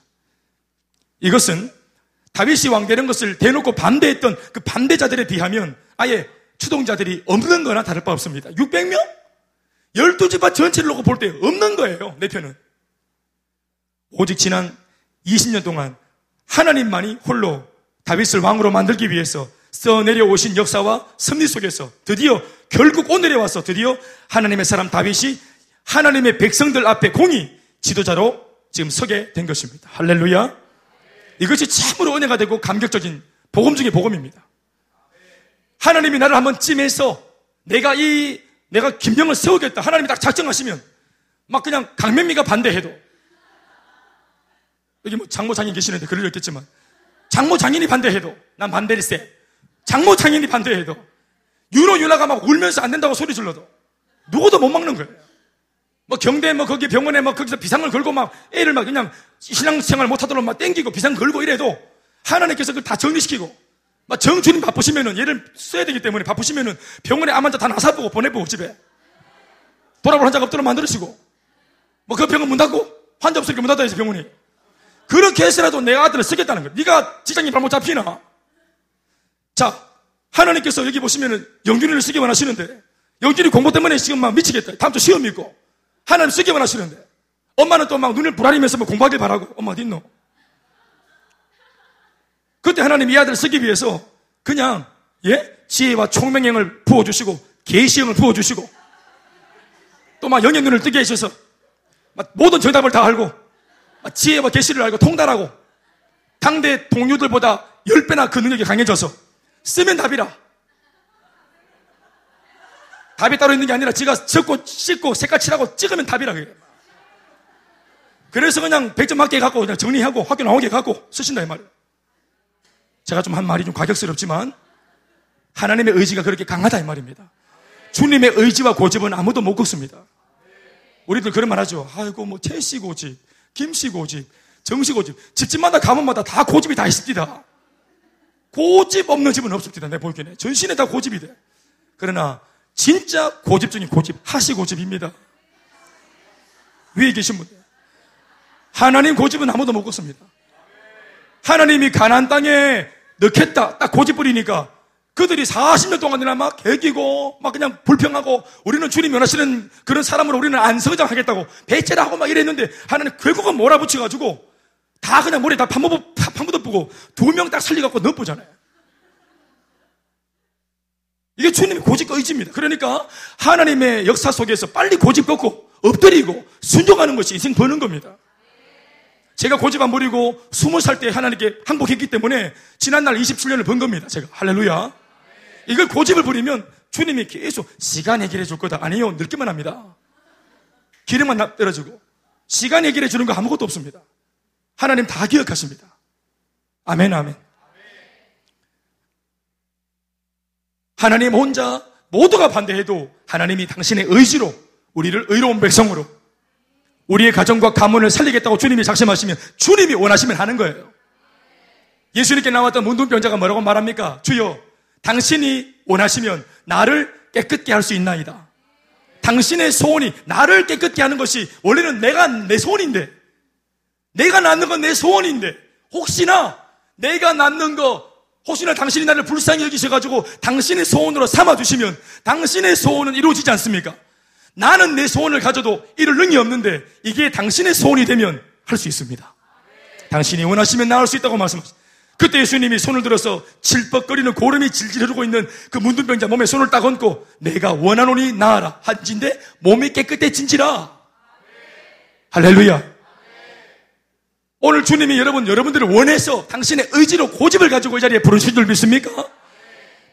이것은 다윗이 왕 되는 것을 대놓고 반대했던 그 반대자들에 비하면 아예 추동자들이 없는 거나 다를 바 없습니다. 600명? 12집안 전체를 놓고 볼 때 없는 거예요. 내 편은. 오직 지난 20년 동안 하나님만이 홀로 다윗을 왕으로 만들기 위해서 써내려오신 역사와 섭리 속에서 드디어 결국 오늘에 와서 드디어 하나님의 사람 다윗이 하나님의 백성들 앞에 공이 지도자로 지금 서게 된 것입니다. 할렐루야. 이것이 참으로 은혜가 되고 감격적인 복음 중의 복음입니다. 하나님이 나를 한번 찜해서 내가 이 내가 김명을 세우겠다. 하나님이 딱 작정하시면 막 그냥 강면미가 반대해도 여기 뭐 장모 장인 계시는데 그럴 리 있겠지만 장모 장인이 반대해도 난 반대일세. 장모 장인이 반대해도 유로 유나가 막 울면서 안 된다고 소리 질러도 누구도 못 막는 거예요. 뭐 경대 뭐 거기 병원에 뭐 거기서 비상을 걸고 막 애를 막 그냥 신앙생활 못하도록 막 땡기고 비상 걸고 이래도 하나님께서 그걸 다 정리시키고 막 정주님 바쁘시면은 얘를 써야 되기 때문에 바쁘시면은 병원에 암 환자 다 나사보고 보내보고 집에. 돌아볼 환자가 없도록 만들으시고. 뭐 그 병원 문 닫고 환자 없으니까 문 닫아야지 병원이. 그렇게 해서라도 내 아들을 쓰겠다는 거야. 네가 직장님 발못 잡히나? 자 하나님께서 여기 보시면은 영준이를 쓰기 원하시는데 영준이 공부 때문에 지금 막 미치겠다. 다음 주 시험 있고 하나님 쓰기만 하시는데. 엄마는 또 막 눈을 부라리면서 뭐 공부하길 바라고. 엄마 어디 있노? 그때 하나님 이 아들을 쓰기 위해서 그냥 예? 지혜와 총명행을 부어주시고 계시형을 부어주시고 또 막 영의 눈을 뜨게 해주셔서 모든 정답을 다 알고 지혜와 계시를 알고 통달하고 당대 동료들보다 10배나 그 능력이 강해져서 쓰면 답이라 답이 따로 있는 게 아니라 지가 적고 씻고 색깔 칠하고 찍으면 답이라 그래요. 그래서 그냥 100점 맞게 갖고 그냥 정리하고 학교 나오게 갖고 쓰신다 이 말이에요. 제가 좀 한 말이 좀 과격스럽지만 하나님의 의지가 그렇게 강하다 이 말입니다. 주님의 의지와 고집은 아무도 못 걷습니다. 우리들 그런 말 하죠. 아이고 뭐 태씨 고집, 김씨 고집, 정씨 고집. 집집마다 가문마다 다 고집이 다 있습니다. 고집 없는 집은 없습니다. 내 보기에는 전신에 다 고집이 돼. 그러나 진짜 고집적인 고집, 하시 고집입니다. 위에 계신 분들. 하나님 고집은 아무도 못 걷습니다. 하나님이 가난 땅에 넣겠다. 딱 고집 부리니까 그들이 40년 동안이나 막 개기고 막 그냥 불평하고 우리는 주님 원하시는 그런 사람으로 우리는 안 성장 하겠다고 배째라 하고 막 이랬는데 하나님 결국은 몰아붙여가지고 다 그냥 머리에 다 파묻어쁘고 두 명 딱 살려갖고 넣어보잖아요. 이게 주님의 고집 의지입니다. 그러니까 하나님의 역사 속에서 빨리 고집 꺾고 엎드리고 순종하는 것이 인생 버는 겁니다. 제가 고집 안 부리고 20살 때 하나님께 항복했기 때문에 지난날 27년을 번 겁니다. 제가 할렐루야. 이걸 고집을 부리면 주님이 계속 시간 얘기를 해줄 거다. 아니요. 늙기만 합니다. 기름만 떨어지고 시간 얘기를 해주는 거 아무것도 없습니다. 하나님 다 기억하십니다. 아멘 아멘. 하나님 혼자 모두가 반대해도 하나님이 당신의 의지로 우리를 의로운 백성으로 우리의 가정과 가문을 살리겠다고 주님이 작심하시면 주님이 원하시면 하는 거예요. 예수님께 나왔던 문둥병자가 뭐라고 말합니까? 주여, 당신이 원하시면 나를 깨끗게 할 수 있나이다. 당신의 소원이 나를 깨끗게 하는 것이 원래는 내가 내 소원인데, 내가 낳는 건 내 소원인데, 혹시나 내가 낳는 거 혹시나 당신이 나를 불쌍히 여기셔가지고 당신의 소원으로 삼아주시면 당신의 소원은 이루어지지 않습니까? 나는 내 소원을 가져도 이룰 능이 없는데 이게 당신의 소원이 되면 할 수 있습니다. 당신이 원하시면 나올 수 있다고 말씀하셨습니다. 그때 예수님이 손을 들어서 질퍽거리는 고름이 질질 흐르고 있는 그 문둥병자 몸에 손을 딱 얹고 내가 원하노니 나아라 한진데 몸이 깨끗해진지라 할렐루야 오늘 주님이 여러분, 여러분들을 원해서 당신의 의지로 고집을 가지고 이 자리에 부르신 줄 믿습니까?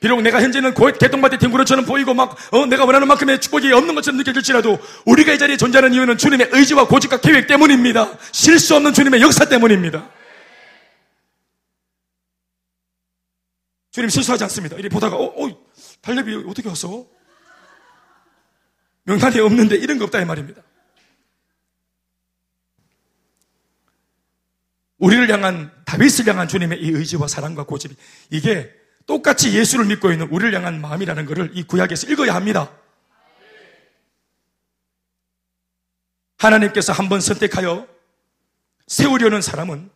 비록 내가 현재는 개똥밭의 탱구로처럼 보이고 막, 어, 내가 원하는 만큼의 축복이 없는 것처럼 느껴질지라도 우리가 이 자리에 존재하는 이유는 주님의 의지와 고집과 계획 때문입니다. 실수 없는 주님의 역사 때문입니다. 주님 실수하지 않습니다. 이리 보다가, 어, 어, 달력이 어떻게 왔어? 명단이 없는데 이런 거 없다 이 말입니다. 우리를 향한 다윗을 향한 주님의 이 의지와 사랑과 고집이 이게 똑같이 예수를 믿고 있는 우리를 향한 마음이라는 것을 이 구약에서 읽어야 합니다. 하나님께서 한번 선택하여 세우려는 사람은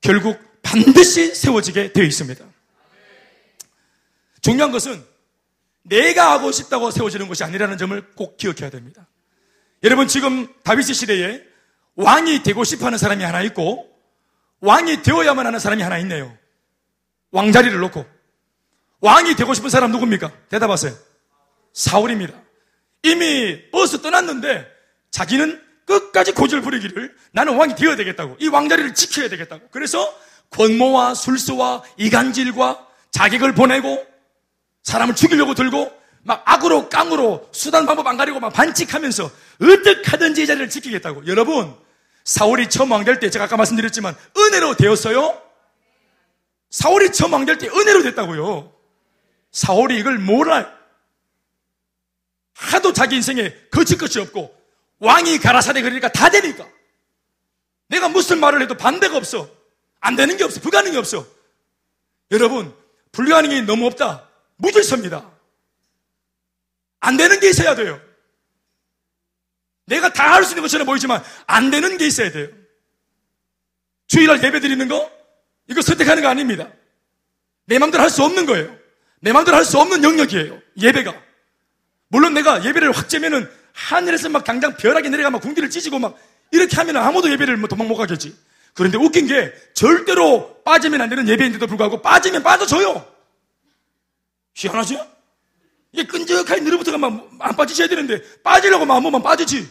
결국 반드시 세워지게 되어 있습니다. 중요한 것은 내가 하고 싶다고 세워지는 것이 아니라는 점을 꼭 기억해야 됩니다. 여러분 지금 다윗의 시대에 왕이 되고 싶어 하는 사람이 하나 있고 왕이 되어야만 하는 사람이 하나 있네요. 왕자리를 놓고. 왕이 되고 싶은 사람 누굽니까? 대답하세요. 사울입니다. 이미 버스 떠났는데 자기는 끝까지 고집을 부리기를 나는 왕이 되어야 되겠다고. 이 왕자리를 지켜야 되겠다고. 그래서 권모와 술수와 이간질과 자객을 보내고 사람을 죽이려고 들고 막 악으로 깡으로 수단 방법 안 가리고 막 반칙하면서 어떻게 하든지 이 자리를 지키겠다고. 여러분, 사울이 처음 왕될 때 제가 아까 말씀드렸지만 은혜로 되었어요? 사울이 처음 왕될 때 은혜로 됐다고요. 사울이 이걸 몰라요. 하도 자기 인생에 거칠 것이 없고 왕이 가라사대 그러니까 다 되니까. 내가 무슨 말을 해도 반대가 없어. 안 되는 게 없어. 불가능이 없어. 여러분, 불가능이 너무 없다. 무질서입니다. 안 되는 게 있어야 돼요. 내가 다 할 수 있는 것처럼 보이지만 안 되는 게 있어야 돼요. 주일날 예배 드리는 거? 이거 선택하는 거 아닙니다. 내 마음대로 할 수 없는 거예요. 내 마음대로 할 수 없는 영역이에요. 예배가. 물론 내가 예배를 확 재면은 하늘에서 막 당장 벼락이 내려가 막 궁디를 찢고 막 이렇게 하면 아무도 예배를 뭐 도망 못 가겠지. 그런데 웃긴 게 절대로 빠지면 안 되는 예배인데도 불구하고 빠지면 빠져줘요. 희한하죠? 이게 끈적하게 늘어붙어가 막 안 빠지셔야 되는데 빠지려고 마음 먹으면 빠지지.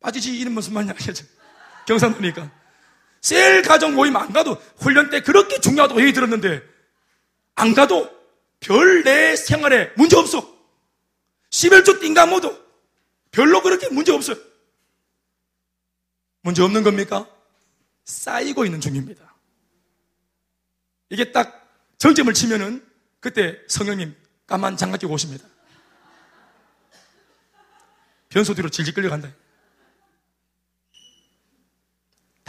빠지지 이런 말이냐 알겠죠? 경상도니까. 셀 가정 모임 안 가도 훈련 때 그렇게 중요하다고 얘기 들었는데 안 가도 별 내 생활에 문제 없어. 11조 띵가 모두 별로 그렇게 문제 없어요. 문제 없는 겁니까? 쌓이고 있는 중입니다. 이게 딱 정점을 치면은 그때 성령님 까만 장갑 끼고 오십니다. 변소 뒤로 질질 끌려간다.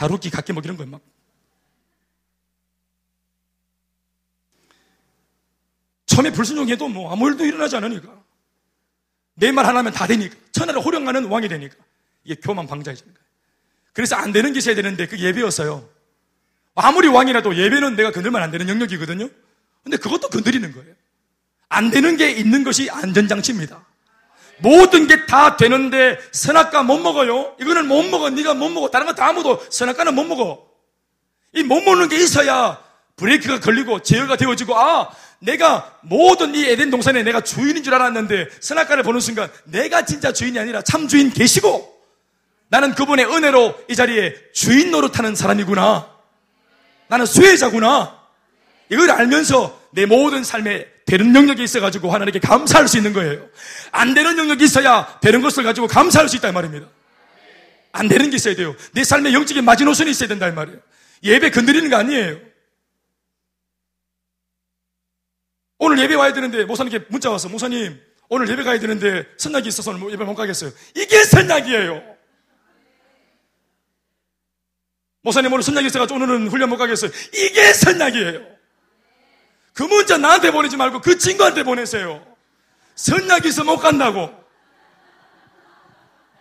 다루기 각기 먹이는 거예요, 막. 처음에 불순종해도 뭐 아무 일도 일어나지 않으니까. 내 말 하나면 다 되니까. 천하를 호령하는 왕이 되니까. 이게 교만 방자이잖아요. 그래서 안 되는 게 있어야 되는데 그게 예배였어요. 아무리 왕이라도 예배는 내가 건들면 안 되는 영역이거든요. 근데 그것도 건드리는 거예요. 안 되는 게 있는 것이 안전장치입니다. 모든 게 다 되는데 선악과 못 먹어요. 이거는 못 먹어. 네가 못 먹어. 다른 거 다 먹어도 선악과는 못 먹어. 이 못 먹는 게 있어야 브레이크가 걸리고 제어가 되어지고 아 내가 모든 이 에덴 동산에 내가 주인인 줄 알았는데 선악과를 보는 순간 내가 진짜 주인이 아니라 참 주인 계시고 나는 그분의 은혜로 이 자리에 주인 노릇하는 사람이구나. 나는 수혜자구나. 이걸 알면서 내 모든 삶에 되는 영역이 있어가지고 하나님께 감사할 수 있는 거예요. 안 되는 영역이 있어야 되는 것을 가지고 감사할 수 있다 이 말입니다. 안 되는 게 있어야 돼요. 내 삶에 영적인 마지노선이 있어야 된다 이 말이에요. 예배 건드리는 거 아니에요. 오늘 예배 와야 되는데 목사님께 문자 와서 목사님 오늘 예배 가야 되는데 선약이 있어서 오늘 예배 못 가겠어요. 이게 선약이에요. 목사님 오늘 선약이 있어가지고 오늘은 훈련 못 가겠어요. 이게 선약이에요. 그 문자 나한테 보내지 말고 그 친구한테 보내세요. 선약이 있어 못 간다고.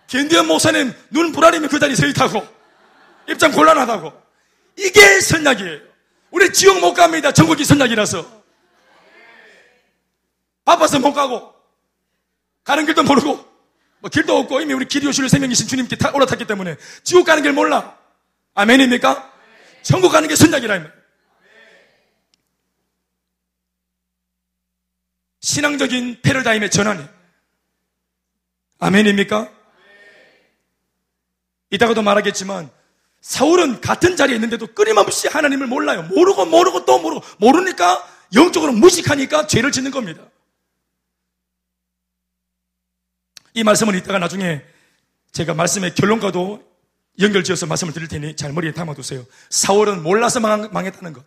겐디언 목사님 눈 불안이면 그 자리에 서 있다고. 입장 곤란하다고. 이게 선약이에요. 우리 지옥 못 갑니다. 전국이 선약이라서. 바빠서 못 가고. 가는 길도 모르고. 뭐 길도 없고 이미 우리 길이 오실 생명이신 주님께 올라탔기 때문에 지옥 가는 길 몰라. 아멘입니까? 천국 가는 게 선약이라 면 신앙적인 패러다임의 전환이 아멘입니까? 이따가도 말하겠지만 사울은 같은 자리에 있는데도 끊임없이 하나님을 몰라요. 모르고 모르고 또 모르고 모르니까 영적으로 무식하니까 죄를 짓는 겁니다. 이 말씀은 이따가 나중에 제가 말씀의 결론과도 연결지어서 말씀을 드릴 테니 잘 머리에 담아두세요. 사울은 몰라서 망 했다는 것.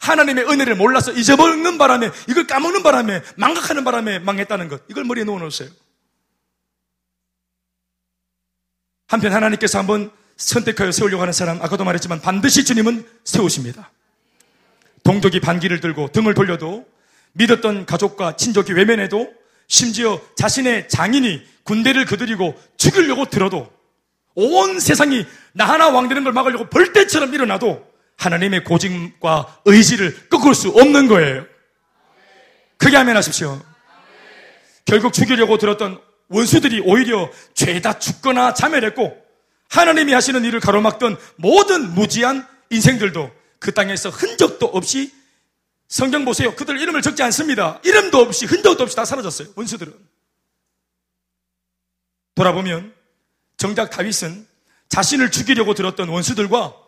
하나님의 은혜를 몰라서 잊어먹는 바람에, 이걸 까먹는 바람에, 망각하는 바람에 망했다는 것. 이걸 머리에 놓아놓으세요. 한편 하나님께서 한번 선택하여 세우려고 하는 사람, 아까도 말했지만 반드시 주님은 세우십니다. 동족이 반기를 들고 등을 돌려도 믿었던 가족과 친족이 외면해도 심지어 자신의 장인이 군대를 거드리고 죽이려고 들어도 온 세상이 나 하나 왕되는 걸 막으려고 벌떼처럼 일어나도 하나님의 고집과 의지를 꺾을 수 없는 거예요. 크게 하면 하십시오. 결국 죽이려고 들었던 원수들이 오히려 죄다 죽거나 자멸했고 하나님이 하시는 일을 가로막던 모든 무지한 인생들도 그 땅에서 흔적도 없이 성경 보세요. 그들 이름을 적지 않습니다. 이름도 없이 흔적도 없이 다 사라졌어요. 원수들은. 돌아보면 정작 다윗은 자신을 죽이려고 들었던 원수들과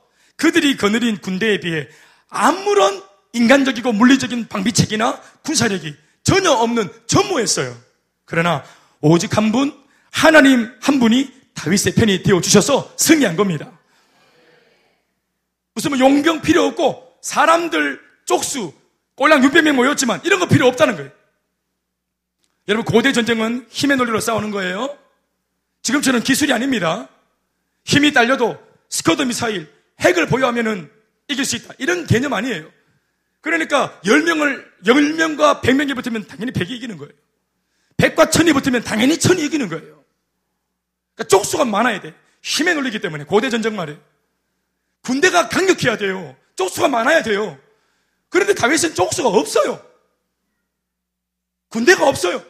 그들이 거느린 군대에 비해 아무런 인간적이고 물리적인 방비책이나 군사력이 전혀 없는 전무했어요. 그러나 오직 한 분, 하나님 한 분이 다윗의 편이 되어 주셔서 승리한 겁니다. 무슨 뭐 용병 필요 없고 사람들 쪽수 꼴랑 600명 모였지만 이런 거 필요 없다는 거예요. 여러분 고대 전쟁은 힘의 논리로 싸우는 거예요. 지금처럼 기술이 아닙니다. 힘이 딸려도 스커드 미사일, 핵을 보유하면은 이길 수 있다. 이런 개념 아니에요. 그러니까 10명을 10명과 100명이 붙으면 당연히 100이 이기는 거예요. 100과 1000이 붙으면 당연히 1000이 이기는 거예요. 그러니까 쪽수가 많아야 돼. 힘에 놀리기 때문에 고대 전쟁 말이에요. 군대가 강력해야 돼요. 쪽수가 많아야 돼요. 그런데 다윗은 쪽수가 없어요. 군대가 없어요.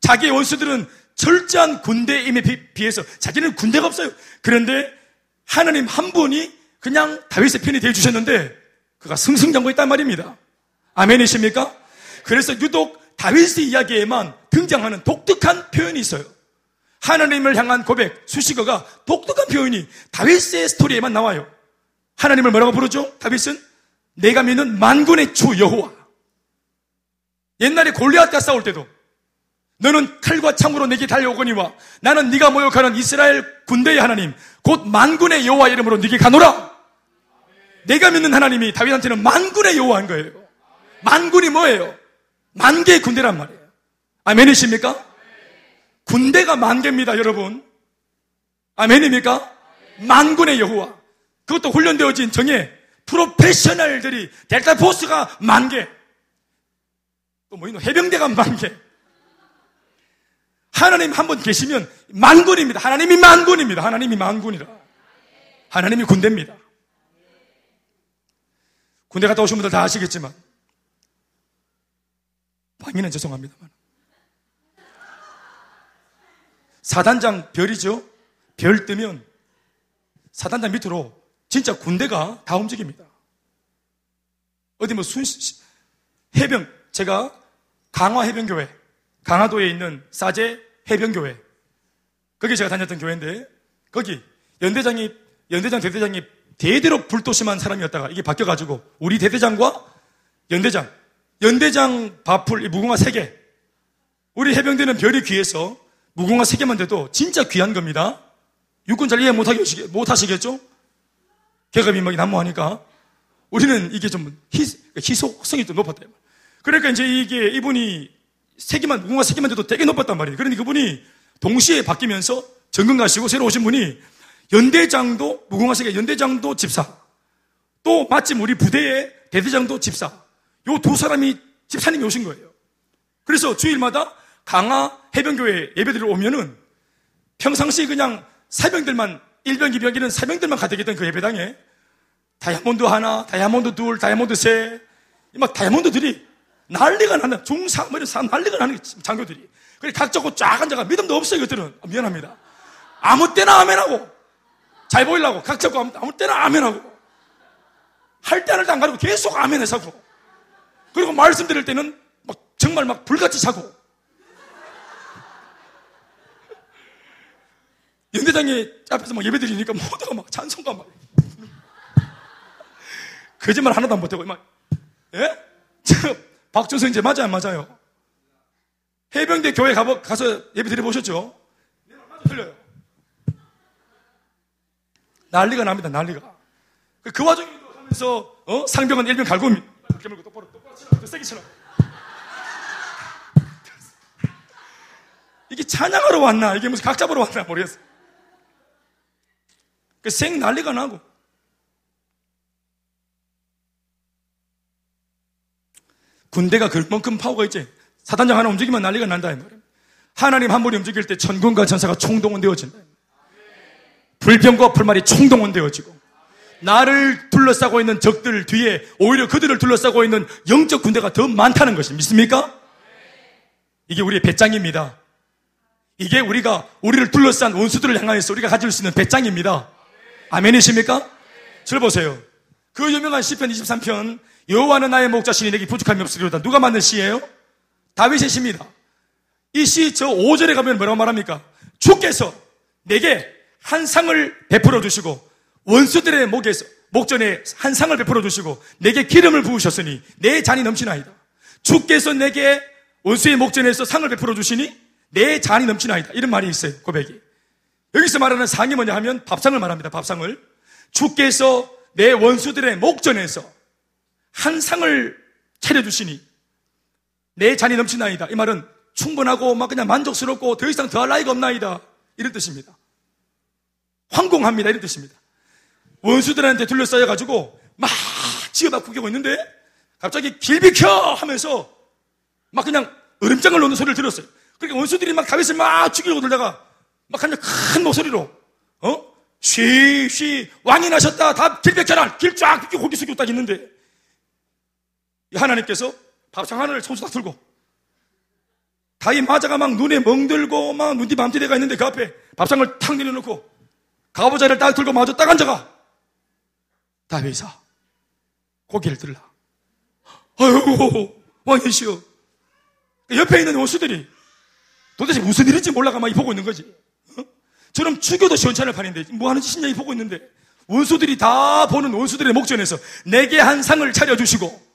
자기의 원수들은 철저한 군대에 임에 비 해서 자기는 군대가 없어요. 그런데 하나님 한 분이 그냥 다윗의 편이 되어 주셨는데 그가 승승장구했단 말입니다. 아멘이십니까? 그래서 유독 다윗의 이야기에만 등장하는 독특한 표현이 있어요. 하나님을 향한 고백, 수식어가 독특한 표현이 다윗의 스토리에만 나와요. 하나님을 뭐라고 부르죠? 다윗은 내가 믿는 만군의 주 여호와. 옛날에 골리앗과 싸울 때도 너는 칼과 창으로 내게 달려오거니와 나는 네가 모욕하는 이스라엘 군대의 하나님 곧 만군의 여호와 이름으로 네게 가노라. 내가 믿는 하나님이 다윗한테는 만군의 여호와인 거예요. 만군이 뭐예요? 만 개의 군대란 말이에요. 아멘이십니까? 군대가 만 개입니다, 여러분. 아멘입니까? 만군의 여호와. 그것도 훈련되어진 정예 프로페셔널들이 델타 포스가 만 개. 또 뭐 있노? 해병대가 만 개. 하나님 한분 계시면 만군입니다. 하나님이 만군입니다. 하나님이 만군이라. 하나님이 군대입니다. 군대 갔다 오신 분들 다 아시겠지만 방위는 죄송합니다만 사단장 별이죠. 별 뜨면 사단장 밑으로 진짜 군대가 다 움직입니다. 어디 뭐 순, 해병, 제가 강화 해병교회, 강화도에 있는 사제 해병교회, 거기 제가 다녔던 교회인데, 거기 연대장이, 연대장, 대대장이 대대로 불도심한 사람이었다가 이게 바뀌어가지고, 우리 대대장과 연대장, 연대장 바풀, 무궁화 세 개, 우리 해병대는 별이 귀해서 무궁화 세 개만 돼도 진짜 귀한 겁니다. 육군 잘 이해 못하시겠죠? 계급이 막 난무하니까. 우리는 이게 좀 희, 희속성이 좀 높았다. 그러니까 이제 이게 이분이 세 개만, 무궁화 세 개만 돼도 되게 높았단 말이에요. 그러니 그분이 동시에 바뀌면서 정근 가시고 새로 오신 분이 연대장도, 무궁화 세 개, 연대장도 집사. 또 마침 우리 부대의 대대장도 집사. 요 두 사람이 집사님이 오신 거예요. 그래서 주일마다 강화 해병교회 예배드리러 오면은 평상시 그냥 사병들만 1병, 2병 이런 사병들만 가득했던 그 예배당에 다이아몬드 하나, 다이아몬드 둘, 다이아몬드 셋, 막 다이아몬드들이 난리가 뭐 이런 사람 난리가 나는 장교들이. 그래 각 잡고 쫙 앉아가 믿음도 없어요, 그들은. 미안합니다. 아무 때나 아멘하고, 잘 보이려고, 각 잡고 아무 때나 아멘하고, 할 때는 안 가리고 계속 아멘해 자고, 그리고 말씀 드릴 때는 막 정말 막 불같이 자고, 연대장이 앞에서 막 예배 드리니까 모두가 막 찬송가 막. 거짓말 하나도 안 못하고, 막, 예? 박준성 이제 맞아요, 안 맞아요? 해병대 교회 가보, 가서 예배 드려보셨죠? 틀려요. 난리가 납니다, 난리가. 그, 그 와중에 하면서, 어? 상병은 일병 갈고, 이렇게 물고 똑바로, 똑바로 치라, 더 세게 치라. 이게 찬양하러 왔나? 이게 무슨 각 잡으러 왔나? 모르겠어. 그 생 난리가 나고. 군대가 그만큼 파워가 있지. 사단장 하나 움직이면 난리가 난다. 하나님 한 분이 움직일 때 천군과 전사가 총동원되어진다. 불병과 불말이 총동원되어지고 나를 둘러싸고 있는 적들 뒤에 오히려 그들을 둘러싸고 있는 영적 군대가 더 많다는 것이 믿습니까? 이게 우리의 배짱입니다. 이게 우리가 우리를 둘러싼 원수들을 향하여서 우리가 가질 수 있는 배짱입니다. 아멘이십니까? 절 보세요. 그 유명한 시편 23편 여호와는 나의 목자신이 내게 부족함이 없으리로다. 누가 만든 시예요? 다윗의 시입니다. 이 시 저 5절에 가면 뭐라고 말합니까? 주께서 내게 한 상을 베풀어 주시고 원수들의 목에서 목전에 한 상을 베풀어 주시고 내게 기름을 부으셨으니 내 잔이 넘치나이다. 주께서 내게 원수의 목전에서 상을 베풀어 주시니 내 잔이 넘치나이다. 이런 말이 있어요. 고백이. 여기서 말하는 상이 뭐냐 하면 밥상을 말합니다. 밥상을. 주께서 내 원수들의 목전에서 한 상을 차려주시니 내 잔이 넘치나이다. 이 말은 충분하고 막 그냥 만족스럽고 더 이상 더할 나위가 없나이다. 이런 뜻입니다. 황공합니다. 이런 뜻입니다. 원수들한테 둘러싸여가지고 막 지어막 구경고 있는데 갑자기 길 비켜 하면서 막 그냥 얼음장을 놓는 소리를 들었어요. 그러니까 원수들이 막 다윗을 막 죽이려고 들다가 막 그냥 큰 목소리로 어? 쉬, 쉬, 왕이 나셨다. 다 길백자란 길쫙 비켜 고기 숙이고 딱 있는데 하나님께서 밥상 하나를 손수 다 들고 다윗 마자가 막 눈에 멍들고 막 눈뒤 밤티대가 있는데 그 앞에 밥상을 탁 내려놓고 가보자를 딱 들고 마주 딱 앉아가. 다윗아 고기를 들라. 아유 왕이시여. 옆에 있는 원수들이 도대체 무슨 일인지 몰라가 막 보고 있는 거지. 어? 저럼 죽여도 시원찮을 판인데 뭐 하는 짓이냐 이 보고 있는데 원수들이 다 보는 원수들의 목전에서 내게 한 상을 차려주시고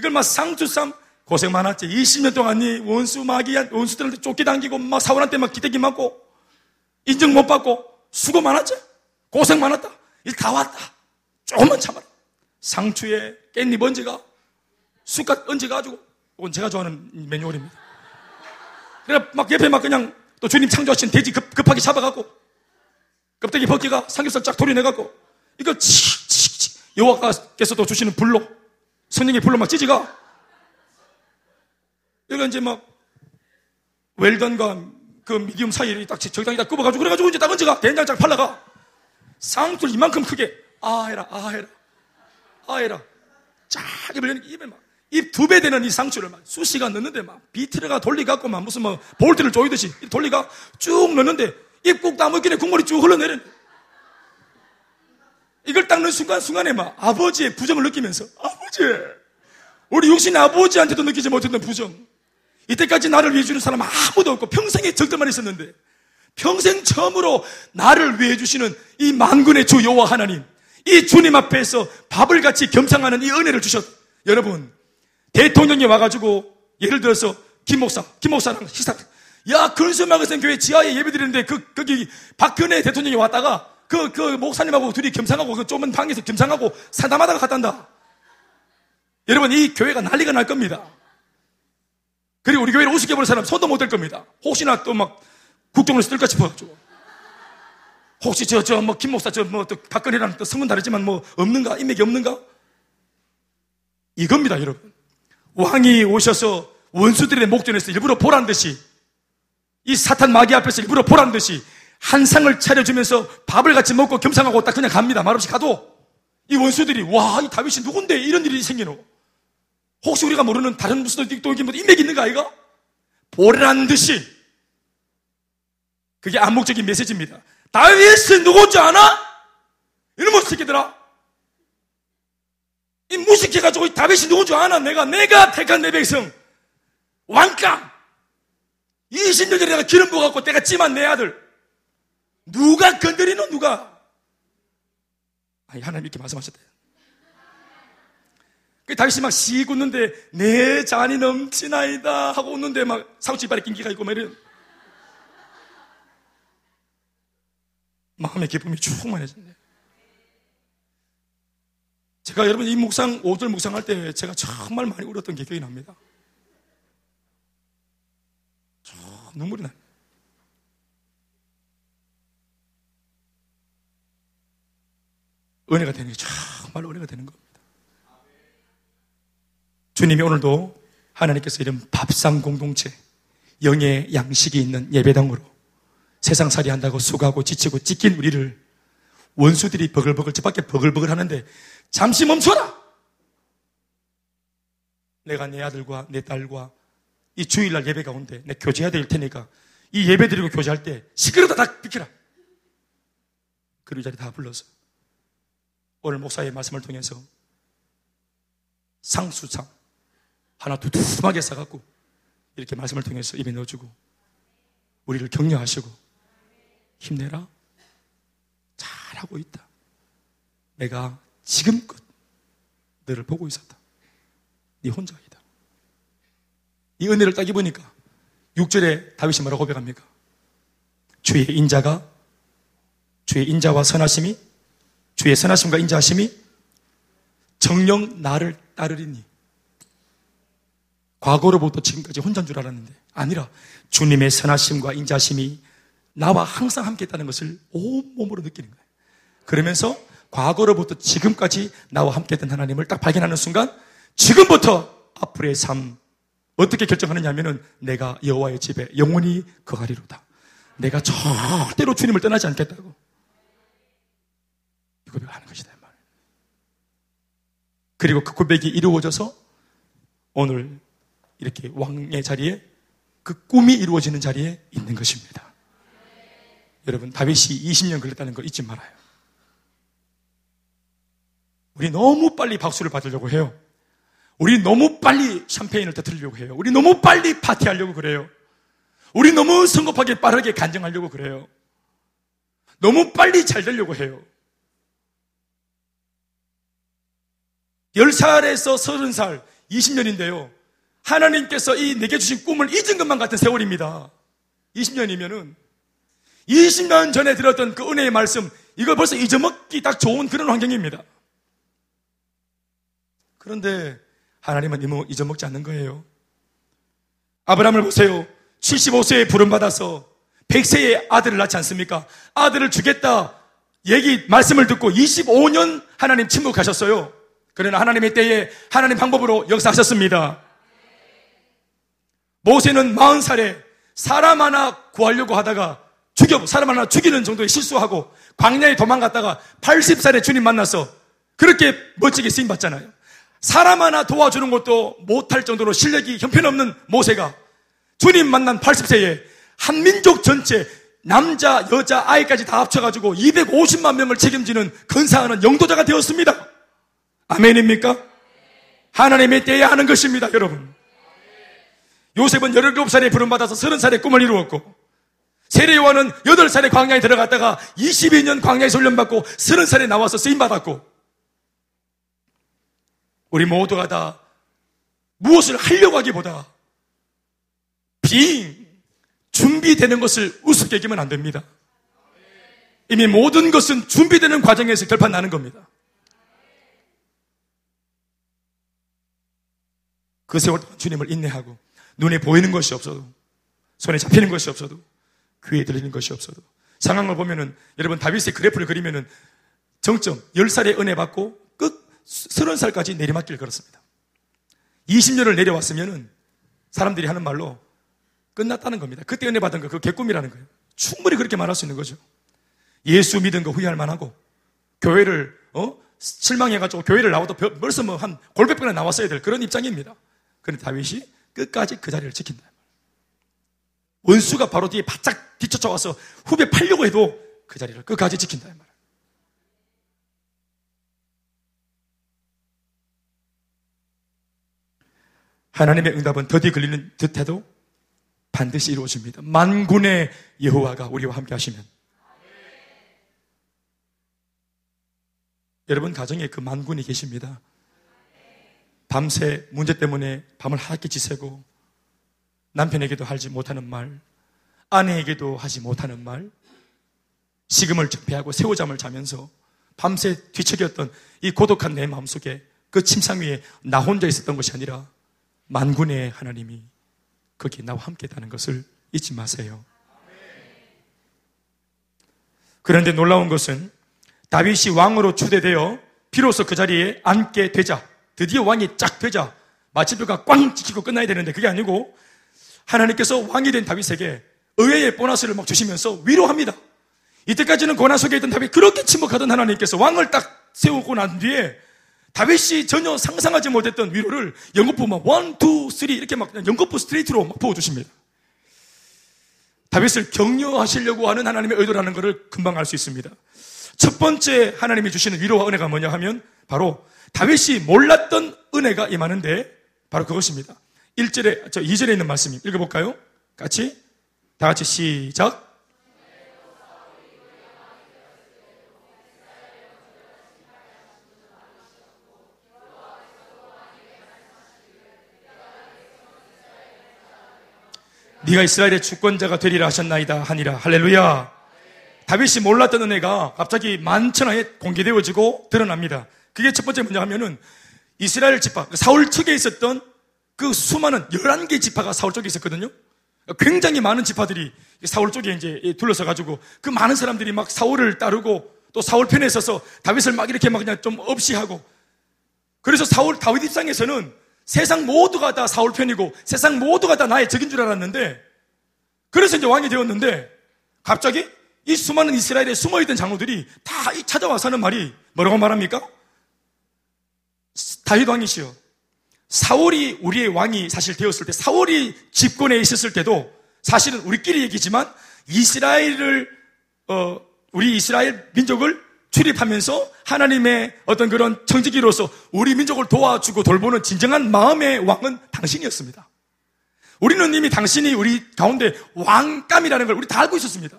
이걸 막 상주삼 고생 많았지. 20년 동안 니 원수 마귀한 원수들한테 쫓기당기고 막 사원한테 막 기대기 맞고 인정 못 받고 수고 많았지. 고생 많았다. 일 다 왔다. 조금만 참아라. 상추에 깻잎 얹어가 숟갓 얹어가지고 이건 제가 좋아하는 메뉴얼입니다. 그래 막 옆에 막 그냥 또 주님 창조하신 돼지 급, 급하게 잡아갖고 껍데기 벗기가 삼겹살 쫙 도려내갖고 이거 치치치 여호와께서도 주시는 불로 성령의 불로 막 찌지가. 이거 이제 막, 웰던과 그 미디움 사이에 딱 적당히 딱 끄어가지고 그래가지고 이제 딱 얹어가. 된장짝 팔라가. 쌍술 이만큼 크게. 아 해라, 아 해라. 아 해라. 쫙 입을 입에 막. 입 두 배 되는 이 상추를 막 수시간 넣는데 막 비트르가 돌리갖고 막 무슨 뭐 볼트를 조이듯이 돌리가 쭉 넣는데 입국 다먹기에 국물이 쭉 흘러내리는 이걸 닦는 순간 순간에 막 아버지의 부정을 느끼면서 아 버지 우리 육신 아버지한테도 느끼지 못했던 부정. 이때까지 나를 위해 주는 사람 아무도 없고 평생에 적들만 있었는데 평생 처음으로 나를 위해 주시는 이 만군의 주 여호와 하나님 이 주님 앞에서 밥을 같이 겸상하는 이 은혜를 주셨. 여러분 대통령이 와가지고 예를 들어서 김 목사 김 목사랑 식사. 야 근수마가선 교회 지하에 예배 드리는데 그 거기 박근혜 대통령이 왔다가 그, 그 목사님하고 둘이 겸상하고 그 좁은 방에서 겸상하고 사담하다가 갔단다. 여러분, 이 교회가 난리가 날 겁니다. 그리고 우리 교회를 우습게 보는 사람 손도 못댈 겁니다. 혹시나 또 막 국정을 쓸까 싶어가지고. 혹시 저, 저, 뭐, 김 목사, 저, 뭐, 또 박근혜랑 또 성은 다르지만 뭐, 없는가? 인맥이 없는가? 이겁니다, 여러분. 왕이 오셔서 원수들의 목전에서 일부러 보란 듯이, 이 사탄 마귀 앞에서 일부러 보란 듯이, 한 상을 차려주면서 밥을 같이 먹고 겸상하고 딱 그냥 갑니다. 말없이 가도 이 원수들이 와, 이 다윗이 누군데 이런 일이 생기노? 혹시 우리가 모르는 다른 무슨 또 이게 뭐 인맥이 있는가 아이가? 보란 듯이 그게 암묵적인 메시지입니다. 다윗은 누군지 아나? 이놈의 새끼들아. 이 무식해가지고 다윗이 누군지 아나? 내가 내가 택한 내 백성 왕감 20년 전에 내가 기름 부어갖고 내가 찜한 내 아들 누가 건드리노 누가? 아니 하나님 이렇게 말씀하셨대. 그 다윗이 막 시고 웃는데 내 잔이 넘치나이다 하고 웃는데 막 사우치 이빨에 낀기가 있고 막 이런 마음의 기쁨이 충만해졌네. 제가 여러분 이 묵상 5절 묵상할 때 제가 정말 많이 울었던 게 기억이 납니다. 눈물이 나요. 은혜가 되는 게 정말 은혜가 되는 겁니다. 주님이 오늘도 하나님께서 이런 밥상 공동체, 영의 양식이 있는 예배당으로 세상살이 한다고 수고하고 지치고 찢긴 우리를 원수들이 버글버글 집 밖에 버글버글 하는데 잠시 멈춰라! 내가 내 아들과 내 딸과 이 주일날 예배 가운데 내 교제해야 될 테니까 이 예배 드리고 교제할 때 시끄러다 다 비켜라. 그리고 자리 다 불러서 오늘 목사의 말씀을 통해서 상수상 하나 두툼하게 싸갖고 이렇게 말씀을 통해서 입에 넣어주고 우리를 격려하시고 힘내라. 잘하고 있다. 내가 지금껏 너를 보고 있었다. 네 혼자 아니다. 이 은혜를 딱 입으니까 6절에 다윗이 뭐라고 고백합니까? 주의 인자가 주의 인자와 선하심이 주의 선하심과 인자하심이 정령 나를 따르리니 과거로부터 지금까지 혼자인 줄 알았는데 아니라 주님의 선하심과 인자심이 나와 항상 함께 있다는 것을 온몸으로 느끼는 거예요. 그러면서 과거로부터 지금까지 나와 함께 했던 하나님을 딱 발견하는 순간 지금부터 앞으로의 삶 어떻게 결정하느냐 하면은 내가 여호와의 집에 영원히 거하리로다. 내가 절대로 주님을 떠나지 않겠다고. 이 고백을 하는 것이다. 그리고 그 고백이 이루어져서 오늘 이렇게 왕의 자리에 그 꿈이 이루어지는 자리에 있는 것입니다. 여러분, 다윗이 20년 걸렸다는 거 잊지 말아요. 우리 너무 빨리 박수를 받으려고 해요. 우리 너무 빨리 샴페인을 터뜨리려고 해요. 우리 너무 빨리 파티하려고 그래요. 우리 너무 성급하게 빠르게 간증하려고 그래요. 너무 빨리 잘 되려고 해요. 10살에서 30살, 20년인데요. 하나님께서 이 내게 주신 꿈을 잊은 것만 같은 세월입니다. 20년이면은 20년 전에 들었던 그 은혜의 말씀, 이걸 벌써 잊어먹기 딱 좋은 그런 환경입니다. 그런데 하나님은 잊어먹지 않는 거예요. 아브라함을 보세요. 75세에 부름받아서 100세의 아들을 낳지 않습니까? 아들을 주겠다. 얘기, 말씀을 듣고 25년 하나님 침묵하셨어요. 그러나 하나님의 때에 하나님 방법으로 역사하셨습니다. 모세는 40살에 사람 하나 구하려고 하다가 죽여, 사람 하나 죽이는 정도의 실수하고 광야에 도망갔다가 80살에 주님 만나서 그렇게 멋지게 쓰임 받잖아요. 사람 하나 도와주는 것도 못할 정도로 실력이 형편없는 모세가 주님 만난 80세에 한 민족 전체 남자, 여자, 아이까지 다 합쳐가지고 250만 명을 책임지는 근사하는 영도자가 되었습니다. 아멘입니까? 하나님의 때에 하는 것입니다, 여러분. 요셉은 17살에 부름받아서 30살에 꿈을 이루었고, 세례 요한은 8살에 광야에 들어갔다가 22년 광야에서 훈련받고 30살에 나와서 쓰임받았고, 우리 모두가 다 무엇을 하려고 하기보다 비 준비되는 것을 우습게 여기면 안 됩니다. 이미 모든 것은 준비되는 과정에서 결판 나는 겁니다. 그 세월 동안 주님을 인내하고 눈에 보이는 것이 없어도 손에 잡히는 것이 없어도 귀에 들리는 것이 없어도 상황을 보면은 여러분 다윗의 그래프를 그리면은 정점 10살의 은혜 받고 끝 30살까지 내리막길 걸었습니다. 20년을 내려왔으면은 사람들이 하는 말로 끝났다는 겁니다. 그때 은혜 받은 거 그 개꿈이라는 거예요. 충분히 그렇게 말할 수 있는 거죠. 예수 믿은 거 후회할 만하고 교회를 어 실망해가지고 교회를 나와도 벌써 뭐 한 골백 번에 나왔어야 될 그런 입장입니다. 그런데 다윗이 끝까지 그 자리를 지킨다. 원수가 바로 뒤에 바짝 뒤쫓아와서 후배 팔려고 해도 그 자리를 끝까지 지킨다. 말. 하나님의 응답은 더디 걸리는 듯해도 반드시 이루어집니다. 만군의 여호와가 우리와 함께 하시면. 여러분 가정에 그 만군이 계십니다. 밤새 문제 때문에 밤을 하얗게 지새고 남편에게도 하지 못하는 말, 아내에게도 하지 못하는 말, 식음을 적폐하고 새우잠을 자면서 밤새 뒤척였던 이 고독한 내 마음속에 그 침상 위에 나 혼자 있었던 것이 아니라 만군의 하나님이 거기 나와 함께 있다는 것을 잊지 마세요. 그런데 놀라운 것은 다윗이 왕으로 추대되어 비로소 그 자리에 앉게 되자 드디어 왕이 쫙 되자 마침표가 꽝 찍히고 끝나야 되는데 그게 아니고 하나님께서 왕이 된 다윗에게 의외의 보너스를 막 주시면서 위로합니다. 이때까지는 고난 속에 있던 다윗 그렇게 침묵하던 하나님께서 왕을 딱 세우고 난 뒤에 다윗이 전혀 상상하지 못했던 위로를 연거푸 막 one, two, three 이렇게 막 연거푸 스트레이트로 막 부어주십니다. 다윗을 격려하시려고 하는 하나님의 의도라는 것을 금방 알 수 있습니다. 첫 번째 하나님이 주시는 위로와 은혜가 뭐냐 하면 바로 다윗이 몰랐던 은혜가 임하는데 바로 그것입니다. 1절에, 저 2절에 있는 말씀 읽어 볼까요? 같이? 다 같이 시작. 네가 이스라엘의 주권자가 되리라 하셨나이다 하니라 할렐루야 다윗이 몰랐던 은혜가 갑자기 만천하에 공개되어지고 드러납니다 그게 첫 번째 뭐냐 하면은 이스라엘 지파 사울 측에 있었던 그 수많은 11개 지파가 사울 쪽에 있었거든요 굉장히 많은 지파들이 사울 쪽에 이제 둘러서 가지고 그 많은 사람들이 막 사울을 따르고 또 사울 편에 있어서 다윗을 막 이렇게 막 그냥 좀 없이 하고 그래서 사울 다윗 입장에서는 세상 모두가 다 사울 편이고 세상 모두가 다 나의 적인 줄 알았는데 그래서 이제 왕이 되었는데 갑자기 이 수많은 이스라엘에 숨어 있던 장로들이 다 찾아와서 하는 말이 뭐라고 말합니까? 다윗 왕이시여 사울이 우리의 왕이 사실 되었을 때 사울이 집권에 있었을 때도 사실은 우리끼리 얘기지만 이스라엘을 어, 우리 이스라엘 민족을 출입하면서 하나님의 어떤 그런 청지기로서 우리 민족을 도와주고 돌보는 진정한 마음의 왕은 당신이었습니다. 우리는 이미 당신이 우리 가운데 왕감이라는 걸 우리 다 알고 있었습니다.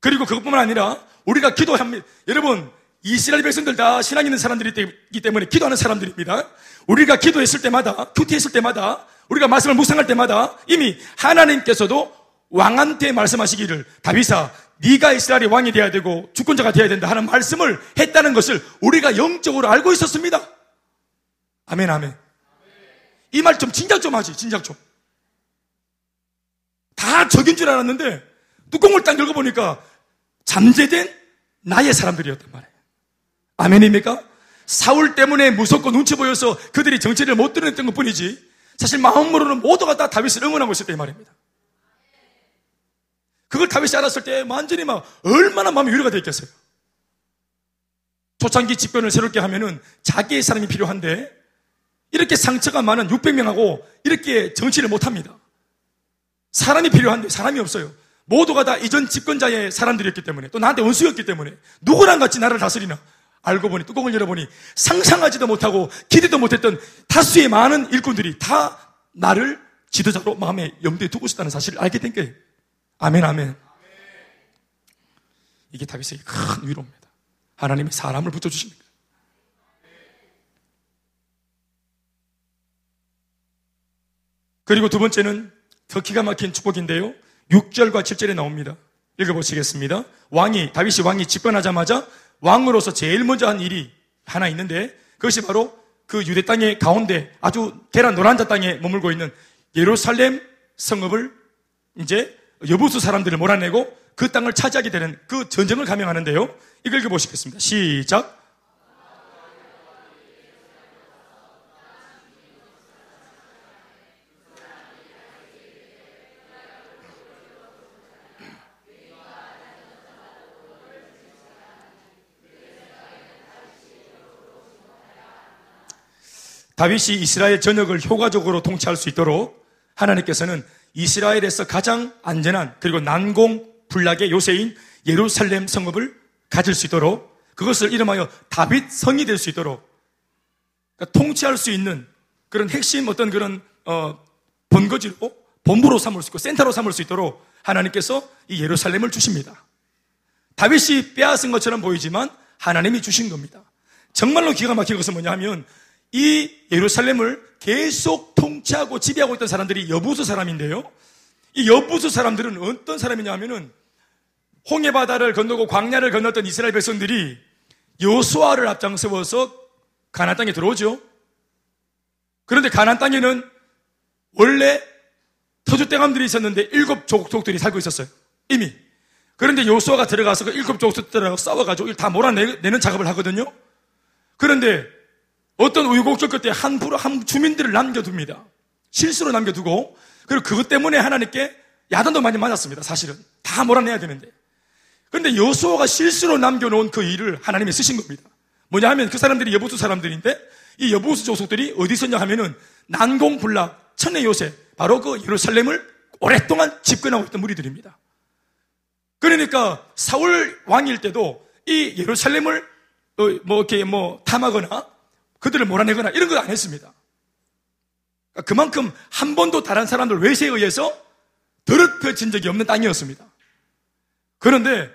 그리고 그것뿐만 아니라 우리가 기도합니다. 여러분, 이스라엘 백성들 다 신앙 있는 사람들이기 때문에 기도하는 사람들입니다. 우리가 기도했을 때마다, 큐티했을 때마다, 우리가 말씀을 묵상할 때마다 이미 하나님께서도 왕한테 말씀하시기를 다윗아 네가 이스라엘의 왕이 되어야 되고 주권자가 되어야 된다 하는 말씀을 했다는 것을 우리가 영적으로 알고 있었습니다. 아멘, 아멘. 이 말 좀 진작 좀 하지, 진작 좀. 다 적인 줄 알았는데 뚜껑을 딱 열어보니까 잠재된 나의 사람들이었단 말이에요. 아멘입니까? 사울 때문에 무섭고 눈치 보여서 그들이 정체를 못 드러냈던 것 뿐이지 사실 마음으로는 모두가 다 다윗을 응원하고 있었다 이 말입니다. 그걸 다윗이 알았을 때 완전히 막 얼마나 마음이 위로가 되었겠어요. 초창기 집권을 새롭게 하면은 자기의 사람이 필요한데 이렇게 상처가 많은 600명하고 이렇게 정치를 못합니다. 사람이 필요한데 사람이 없어요. 모두가 다 이전 집권자의 사람들이었기 때문에 또 나한테 원수였기 때문에 누구랑 같이 나를 다스리나 알고 보니 뚜껑을 열어보니 상상하지도 못하고 기대도 못했던 다수의 많은 일꾼들이 다 나를 지도자로 마음에 염두에 두고 있다는 사실을 알게 된 거예요. 아멘, 아멘. 이게 다윗에게 큰 위로입니다. 하나님이 사람을 거예요. 그리고 두 번째는 더 기가 막힌 축복인데요. 6절과 7절에 나옵니다. 읽어보시겠습니다. 왕이, 다윗이 왕이 집권하자마자 왕으로서 제일 먼저 한 일이 하나 있는데 그것이 바로 그 유대 땅의 가운데 아주 계란 노란자 땅에 머물고 있는 예루살렘 성읍을 이제 여부수 사람들을 몰아내고 그 땅을 차지하게 되는 그 전쟁을 감행하는데요. 이걸 읽어보시겠습니다. 시작. 다윗이 이스라엘 전역을 효과적으로 통치할 수 있도록 하나님께서는 이스라엘에서 가장 안전한 그리고 난공 불락의 요새인 예루살렘 성읍을 가질 수 있도록 그것을 이름하여 다윗 성이 될 수 있도록 그러니까 통치할 수 있는 그런 핵심 어떤 그런 어, 본거지로 본부로 삼을 수 있고 센터로 삼을 수 있도록 하나님께서 이 예루살렘을 주십니다. 다윗이 빼앗은 것처럼 보이지만 하나님이 주신 겁니다. 정말로 기가 막힌 것은 뭐냐 하면 이 예루살렘을 계속 통치하고 지배하고 있던 사람들이 여부수 사람인데요. 이 여부수 사람들은 어떤 사람이냐 하면은 홍해 바다를 건너고 광야를 건넜던 이스라엘 백성들이 여수아를 앞장서서 가나안 땅에 들어오죠. 그런데 가나안 땅에는 원래 터줏대감들이 있었는데 일곱 족속들이 살고 있었어요. 이미. 그런데 요수아가 들어가서 그 일곱 족속들하고 싸워가지고 다 몰아내는 작업을 하거든요. 그런데 어떤 우유곡절 끝에 한, 부로, 한 주민들을 남겨둡니다. 실수로 남겨두고, 그리고 그것 때문에 하나님께 야단도 많이 맞았습니다. 사실은. 다 몰아내야 되는데. 그런데 여수아가 실수로 남겨놓은 그 일을 하나님이 쓰신 겁니다. 뭐냐 하면 그 사람들이 여보수 사람들인데 이 여보수 조속들이 어디 있었냐 하면은 난공불락 천의 요새 바로 그 예루살렘을 오랫동안 집권하고 있던 무리들입니다. 그러니까 사울 왕일 때도 이 예루살렘을 어, 뭐 이렇게 뭐 탐하거나 그들을 몰아내거나 이런 거안 했습니다. 그러니까 그만큼 한 번도 다른 사람들 외세에 의해서 더럽혀진 적이 없는 땅이었습니다. 그런데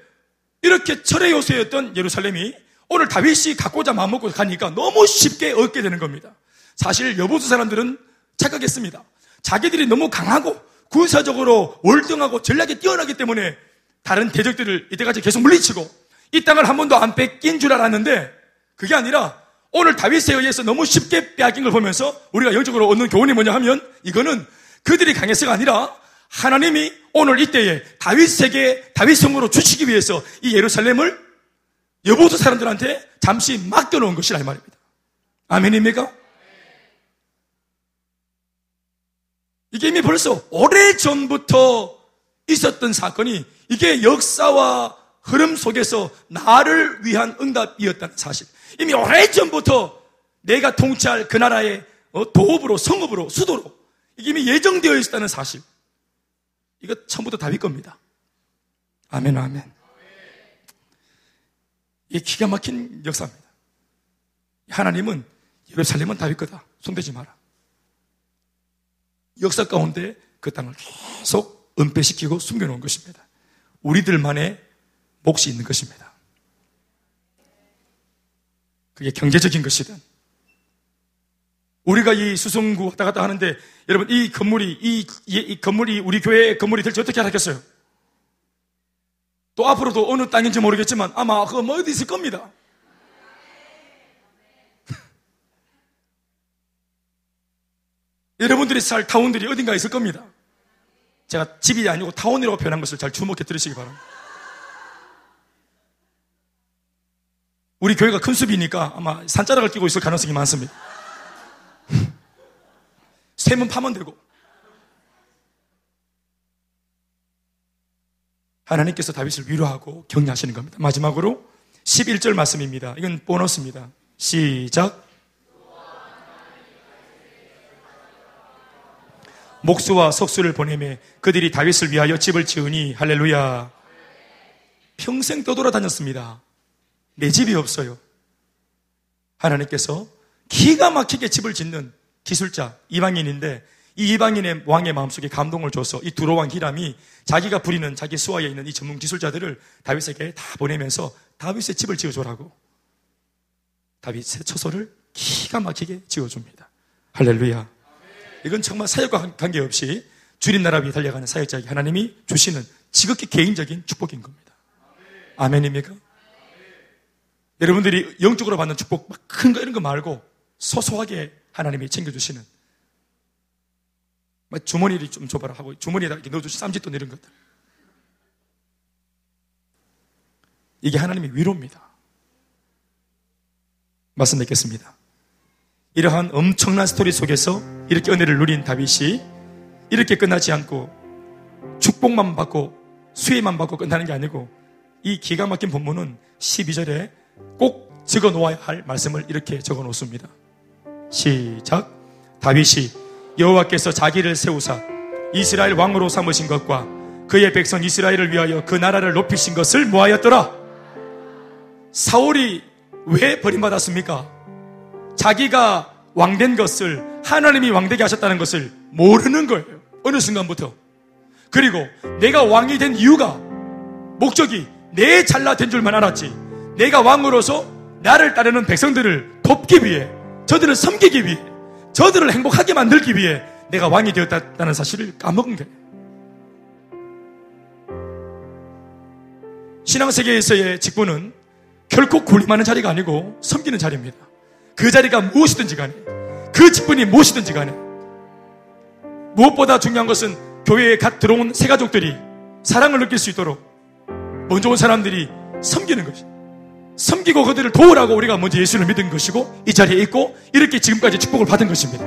이렇게 철의 요새였던 예루살렘이 오늘 다윗이 갖고자 마음먹고 가니까 너무 쉽게 얻게 되는 겁니다. 사실 여보수 사람들은 착각했습니다. 자기들이 너무 강하고 군사적으로 월등하고 전략이 뛰어나기 때문에 다른 대적들을 이때까지 계속 물리치고 이 땅을 한 번도 안 뺏긴 줄 알았는데 그게 아니라 오늘 다윗에 의해서 너무 쉽게 빼앗긴 걸 보면서 우리가 영적으로 얻는 교훈이 뭐냐 하면 이거는 그들이 강해서가 아니라 하나님이 오늘 이때에 다윗에게 다윗 성으로 주시기 위해서 이 예루살렘을 여보도 사람들한테 잠시 맡겨놓은 것이라 이 말입니다. 아멘입니까? 이게 이미 벌써 오래 전부터 있었던 사건이 이게 역사와 흐름 속에서 나를 위한 응답이었다는 사실. 이미 오래 전부터 내가 통치할 그 나라의 어, 도읍으로 성읍으로 수도로 이게 이미 예정되어 있었다는 사실. 이거 처음부터 다윗 겁니다. 아멘 아멘. 이 기가 막힌 역사입니다. 하나님은 예루살렘은 다윗 거다. 손대지 마라. 역사 가운데 그 땅을 계속 은폐시키고 숨겨놓은 것입니다. 우리들만의 몫이 있는 것입니다. 그게 경제적인 것이든 우리가 이 수성구 왔다 갔다 하는데 여러분 이 건물이 이, 이, 이 건물이 우리 교회 건물이 될지 어떻게 알았겠어요? 또 앞으로도 어느 땅인지 모르겠지만 아마 그거 뭐 어디 있을 겁니다. 여러분들이 살 타운들이 어딘가 있을 겁니다. 제가 집이 아니고 타운이라고 표현한 것을 잘 주목해 들으시기 바랍니다. 우리 교회가 큰 숲이니까 아마 산자락을 끼고 있을 가능성이 많습니다. 세문 파면 되고. 하나님께서 다윗을 위로하고 격려하시는 겁니다. 마지막으로 11절 말씀입니다. 이건 보너스입니다. 시작. 목수와 석수를 보내매 그들이 다윗을 위하여 집을 지으니 할렐루야. 평생 떠돌아다녔습니다. 내 집이 없어요. 하나님께서 기가 막히게 집을 짓는 기술자 이방인인데 이 이방인의 왕의 마음속에 감동을 줘서 이 두로왕 히람이 자기가 부리는 자기 수하에 있는 이 전문 기술자들을 다윗에게 다 보내면서 다윗의 집을 지어줘라고 다윗의 처소를 기가 막히게 지어줍니다. 할렐루야. 이건 정말 사역과 관계없이 주님 나라 위에 달려가는 사역자에게 하나님이 주시는 지극히 개인적인 축복인 겁니다. 아멘입니까? 여러분들이 영적으로 받는 축복 큰거 이런 거 말고 소소하게 하나님이 챙겨주시는 주머니를 좀 줘봐라 하고 주머니에다 이렇게 넣어주신 쌈짓돈 이런 것들 이게 하나님의 위로입니다. 말씀 맺겠습니다. 이러한 엄청난 스토리 속에서 이렇게 은혜를 누린 다윗이 이렇게 끝나지 않고 축복만 받고 수혜만 받고 끝나는 게 아니고 이 기가 막힌 본문은 12절에 꼭 적어 놓아야 할 말씀을 이렇게 적어 놓습니다. 시작. 다윗이 여호와께서 자기를 세우사 이스라엘 왕으로 삼으신 것과 그의 백성 이스라엘을 위하여 그 나라를 높이신 것을 모하였더라. 사울이 왜 버림받았습니까? 자기가 왕된 것을 하나님이 왕되게 하셨다는 것을 모르는 거예요. 어느 순간부터. 그리고 내가 왕이 된 이유가 목적이 내 잘나된 줄만 알았지. 내가 왕으로서 나를 따르는 백성들을 돕기 위해 저들을 섬기기 위해 저들을 행복하게 만들기 위해 내가 왕이 되었다는 사실을 까먹은 거예요. 신앙세계에서의 직분은 결코 군림하는 자리가 아니고 섬기는 자리입니다. 그 자리가 무엇이든지 간에 그 직분이 무엇이든지 간에 무엇보다 중요한 것은 교회에 갓 들어온 새 가족들이 사랑을 느낄 수 있도록 먼저 온 사람들이 섬기는 것이. 섬기고 그들을 도우라고 우리가 먼저 예수를 믿은 것이고 이 자리에 있고 이렇게 지금까지 축복을 받은 것입니다.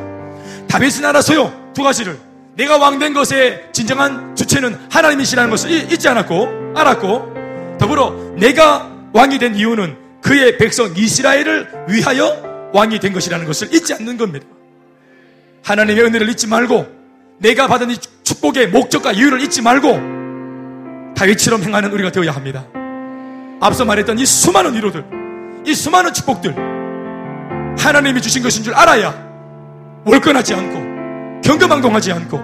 다윗은 알았어요. 두 가지를. 내가 왕된 것의 진정한 주체는 하나님이시라는 것을 잊지 않았고 알았고 더불어 내가 왕이 된 이유는 그의 백성 이스라엘을 위하여 왕이 된 것이라는 것을 잊지 않는 겁니다. 하나님의 은혜를 잊지 말고 내가 받은 이 축복의 목적과 이유를 잊지 말고 다윗처럼 행하는 우리가 되어야 합니다. 앞서 말했던 이 수많은 위로들, 이 수많은 축복들, 하나님이 주신 것인 줄 알아야 월권하지 않고 경거망동하지 않고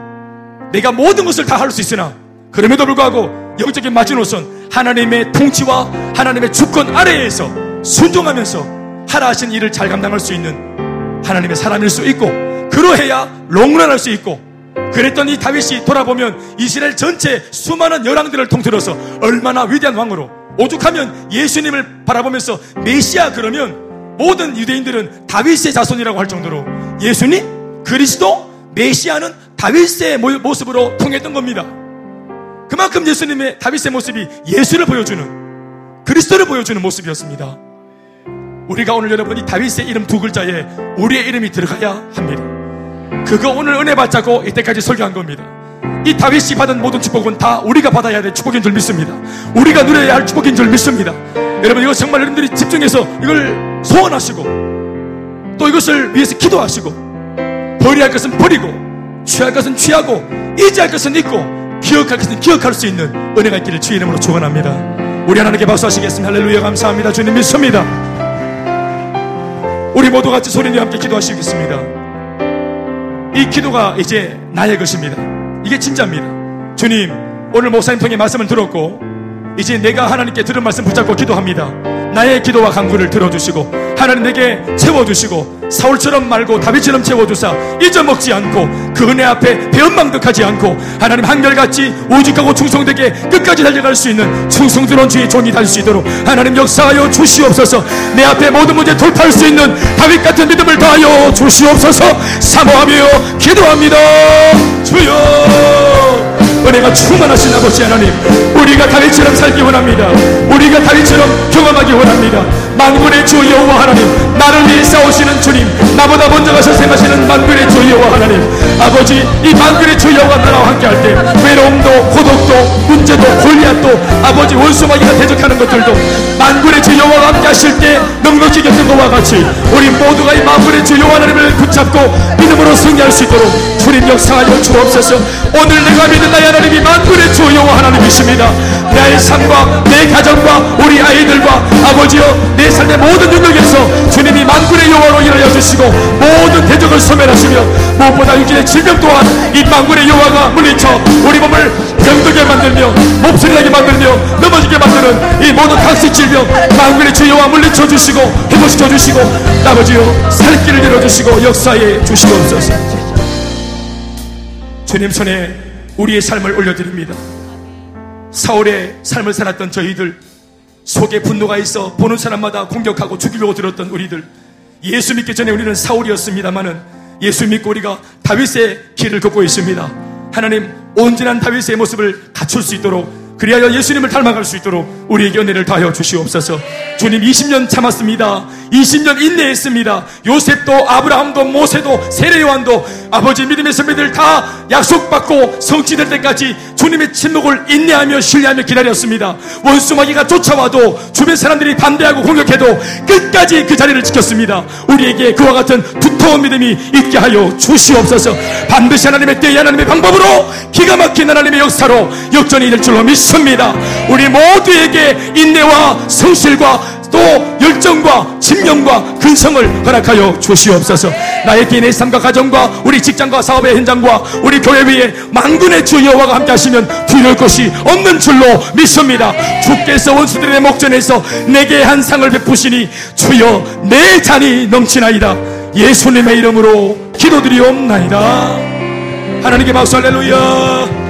내가 모든 것을 다 할 수 있으나 그럼에도 불구하고 영적인 마지노선 하나님의 통치와 하나님의 주권 아래에서 순종하면서 하라 하신 일을 잘 감당할 수 있는 하나님의 사람일 수 있고 그러해야 롱런할 수 있고 그랬던 이 다윗이 돌아보면 이스라엘 전체 수많은 열왕들을 통틀어서 얼마나 위대한 왕으로 오죽하면 예수님을 바라보면서 메시아 그러면 모든 유대인들은 다윗의 자손이라고 할 정도로 예수님, 그리스도, 메시아는 다윗의 모습으로 통했던 겁니다. 그만큼 예수님의 다윗의 모습이 예수를 보여주는 그리스도를 보여주는 모습이었습니다. 우리가 오늘 여러분이 다윗의 이름 두 글자에 우리의 이름이 들어가야 합니다. 그거 오늘 은혜 받자고 이때까지 설교한 겁니다. 이 다윗이 받은 모든 축복은 다 우리가 받아야 될 축복인 줄 믿습니다. 우리가 누려야 할 축복인 줄 믿습니다. 여러분 이거 정말 여러분들이 집중해서 이걸 소원하시고 또 이것을 위해서 기도하시고 버려야 할 것은 버리고 취할 것은 취하고 잊어야 할 것은 잊고 기억할 것은 기억할 수 있는 은혜가 있기를 주의 이름으로 축원합니다. 우리 하나님께 박수하시겠습니다. 할렐루야 감사합니다. 주님 믿습니다. 우리 모두 같이 소리내어 함께 기도하시겠습니다. 이 기도가 이제 나의 것입니다. 이게 진짜입니다. 주님, 오늘 목사님 통해 말씀을 들었고, 이제 내가 하나님께 들은 말씀 붙잡고 기도합니다. 나의 기도와 간구를 들어주시고 하나님 내게 채워주시고 사울처럼 말고 다윗처럼 채워주사 잊어먹지 않고 그 은혜 앞에 배은망덕하지 않고 하나님 한결같이 오직하고 충성되게 끝까지 달려갈 수 있는 충성스러운 주의 종이 될 수 있도록 하나님 역사하여 주시옵소서. 내 앞에 모든 문제 돌파할 수 있는 다윗 같은 믿음을 더하여 주시옵소서. 사모하며 기도합니다. 주여 은혜가 충만하신 아버지 하나님. 우리가 다윗처럼 살기 원합니다. 우리가 다윗처럼 경험하기 원합니다. 만군의 주 여호와 하나님 나를 위해 싸우시는 주님 나보다 먼저 가서 생하시는 만군의 주 여호와 하나님 아버지 이 만군의 주 여호와 나라와 함께 할 때 외로움도 고독도 문제도 골리앗도 아버지 원수마귀가 대적하는 것들도 만군의 주 여호와 함께 하실 때 넉넉히 겪은 것과 같이 우리 모두가 이 만군의 주 여호와 하나님을 붙잡고 믿음으로 승리할 수 있도록 주님 역사하여 주옵소서. 오늘 내가 믿는 나의 하나님이 만군의 주 여호와 하나님이십니다. 나의 삶과 내 가정과 우리 아이들과 아버지여 내 삶의 모든 영역에서 주님이 만군의 여호와로 일하여 주시고 모든 대적을 소멸하시며 무엇보다 육신의 질병 또한 이 만군의 여호와가 물리쳐 우리 몸을 병들게 만들며 목소리 나게 만들며 넘어지게 만드는 이 모든 각색 질병 만군의 주 여호와 물리쳐 주시고 회복시켜 주시고 아버지여 살 길을 열어주시고 역사에 주시옵소서 주님 손에 우리의 삶을 올려드립니다. 사울의 삶을 살았던 저희들, 속에 분노가 있어 보는 사람마다 공격하고 죽이려고 들었던 우리들, 예수 믿기 전에 우리는 사울이었습니다만은 예수 믿고 우리가 다윗의 길을 걷고 있습니다. 하나님, 온전한 다윗의 모습을 갖출 수 있도록 그리하여 예수님을 닮아갈 수 있도록 우리에게 은혜를 다하여 주시옵소서. 주님 20년 참았습니다. 20년 인내했습니다. 요셉도 아브라함도 모세도 세례요한도 아버지 믿음의 선배들 다 약속받고 성취될 때까지 주님의 침묵을 인내하며 신뢰하며 기다렸습니다. 원수 마귀가 쫓아와도 주변 사람들이 반대하고 공격해도 끝까지 그 자리를 지켰습니다. 우리에게 그와 같은 두터운 믿음이 있게 하여 주시옵소서. 반드시 하나님의 때에 하나님의 방법으로 기가 막힌 하나님의 역사로 역전이 될 줄로 믿습니다. 우리 모두에게 인내와 성실과 또 열정과 진명과 근성을 허락하여 주시옵소서. 나의 개인의 삶과 가정과 우리 직장과 사업의 현장과 우리 교회 위에 만군의 주 여호와가 함께 하시면 두려울 것이 없는 줄로 믿습니다. 주께서 원수들의 목전에서 내게 한 상을 베푸시니 주여 내 잔이 넘치나이다. 예수님의 이름으로 기도드리옵나이다. 하나님께 박수 할렐루야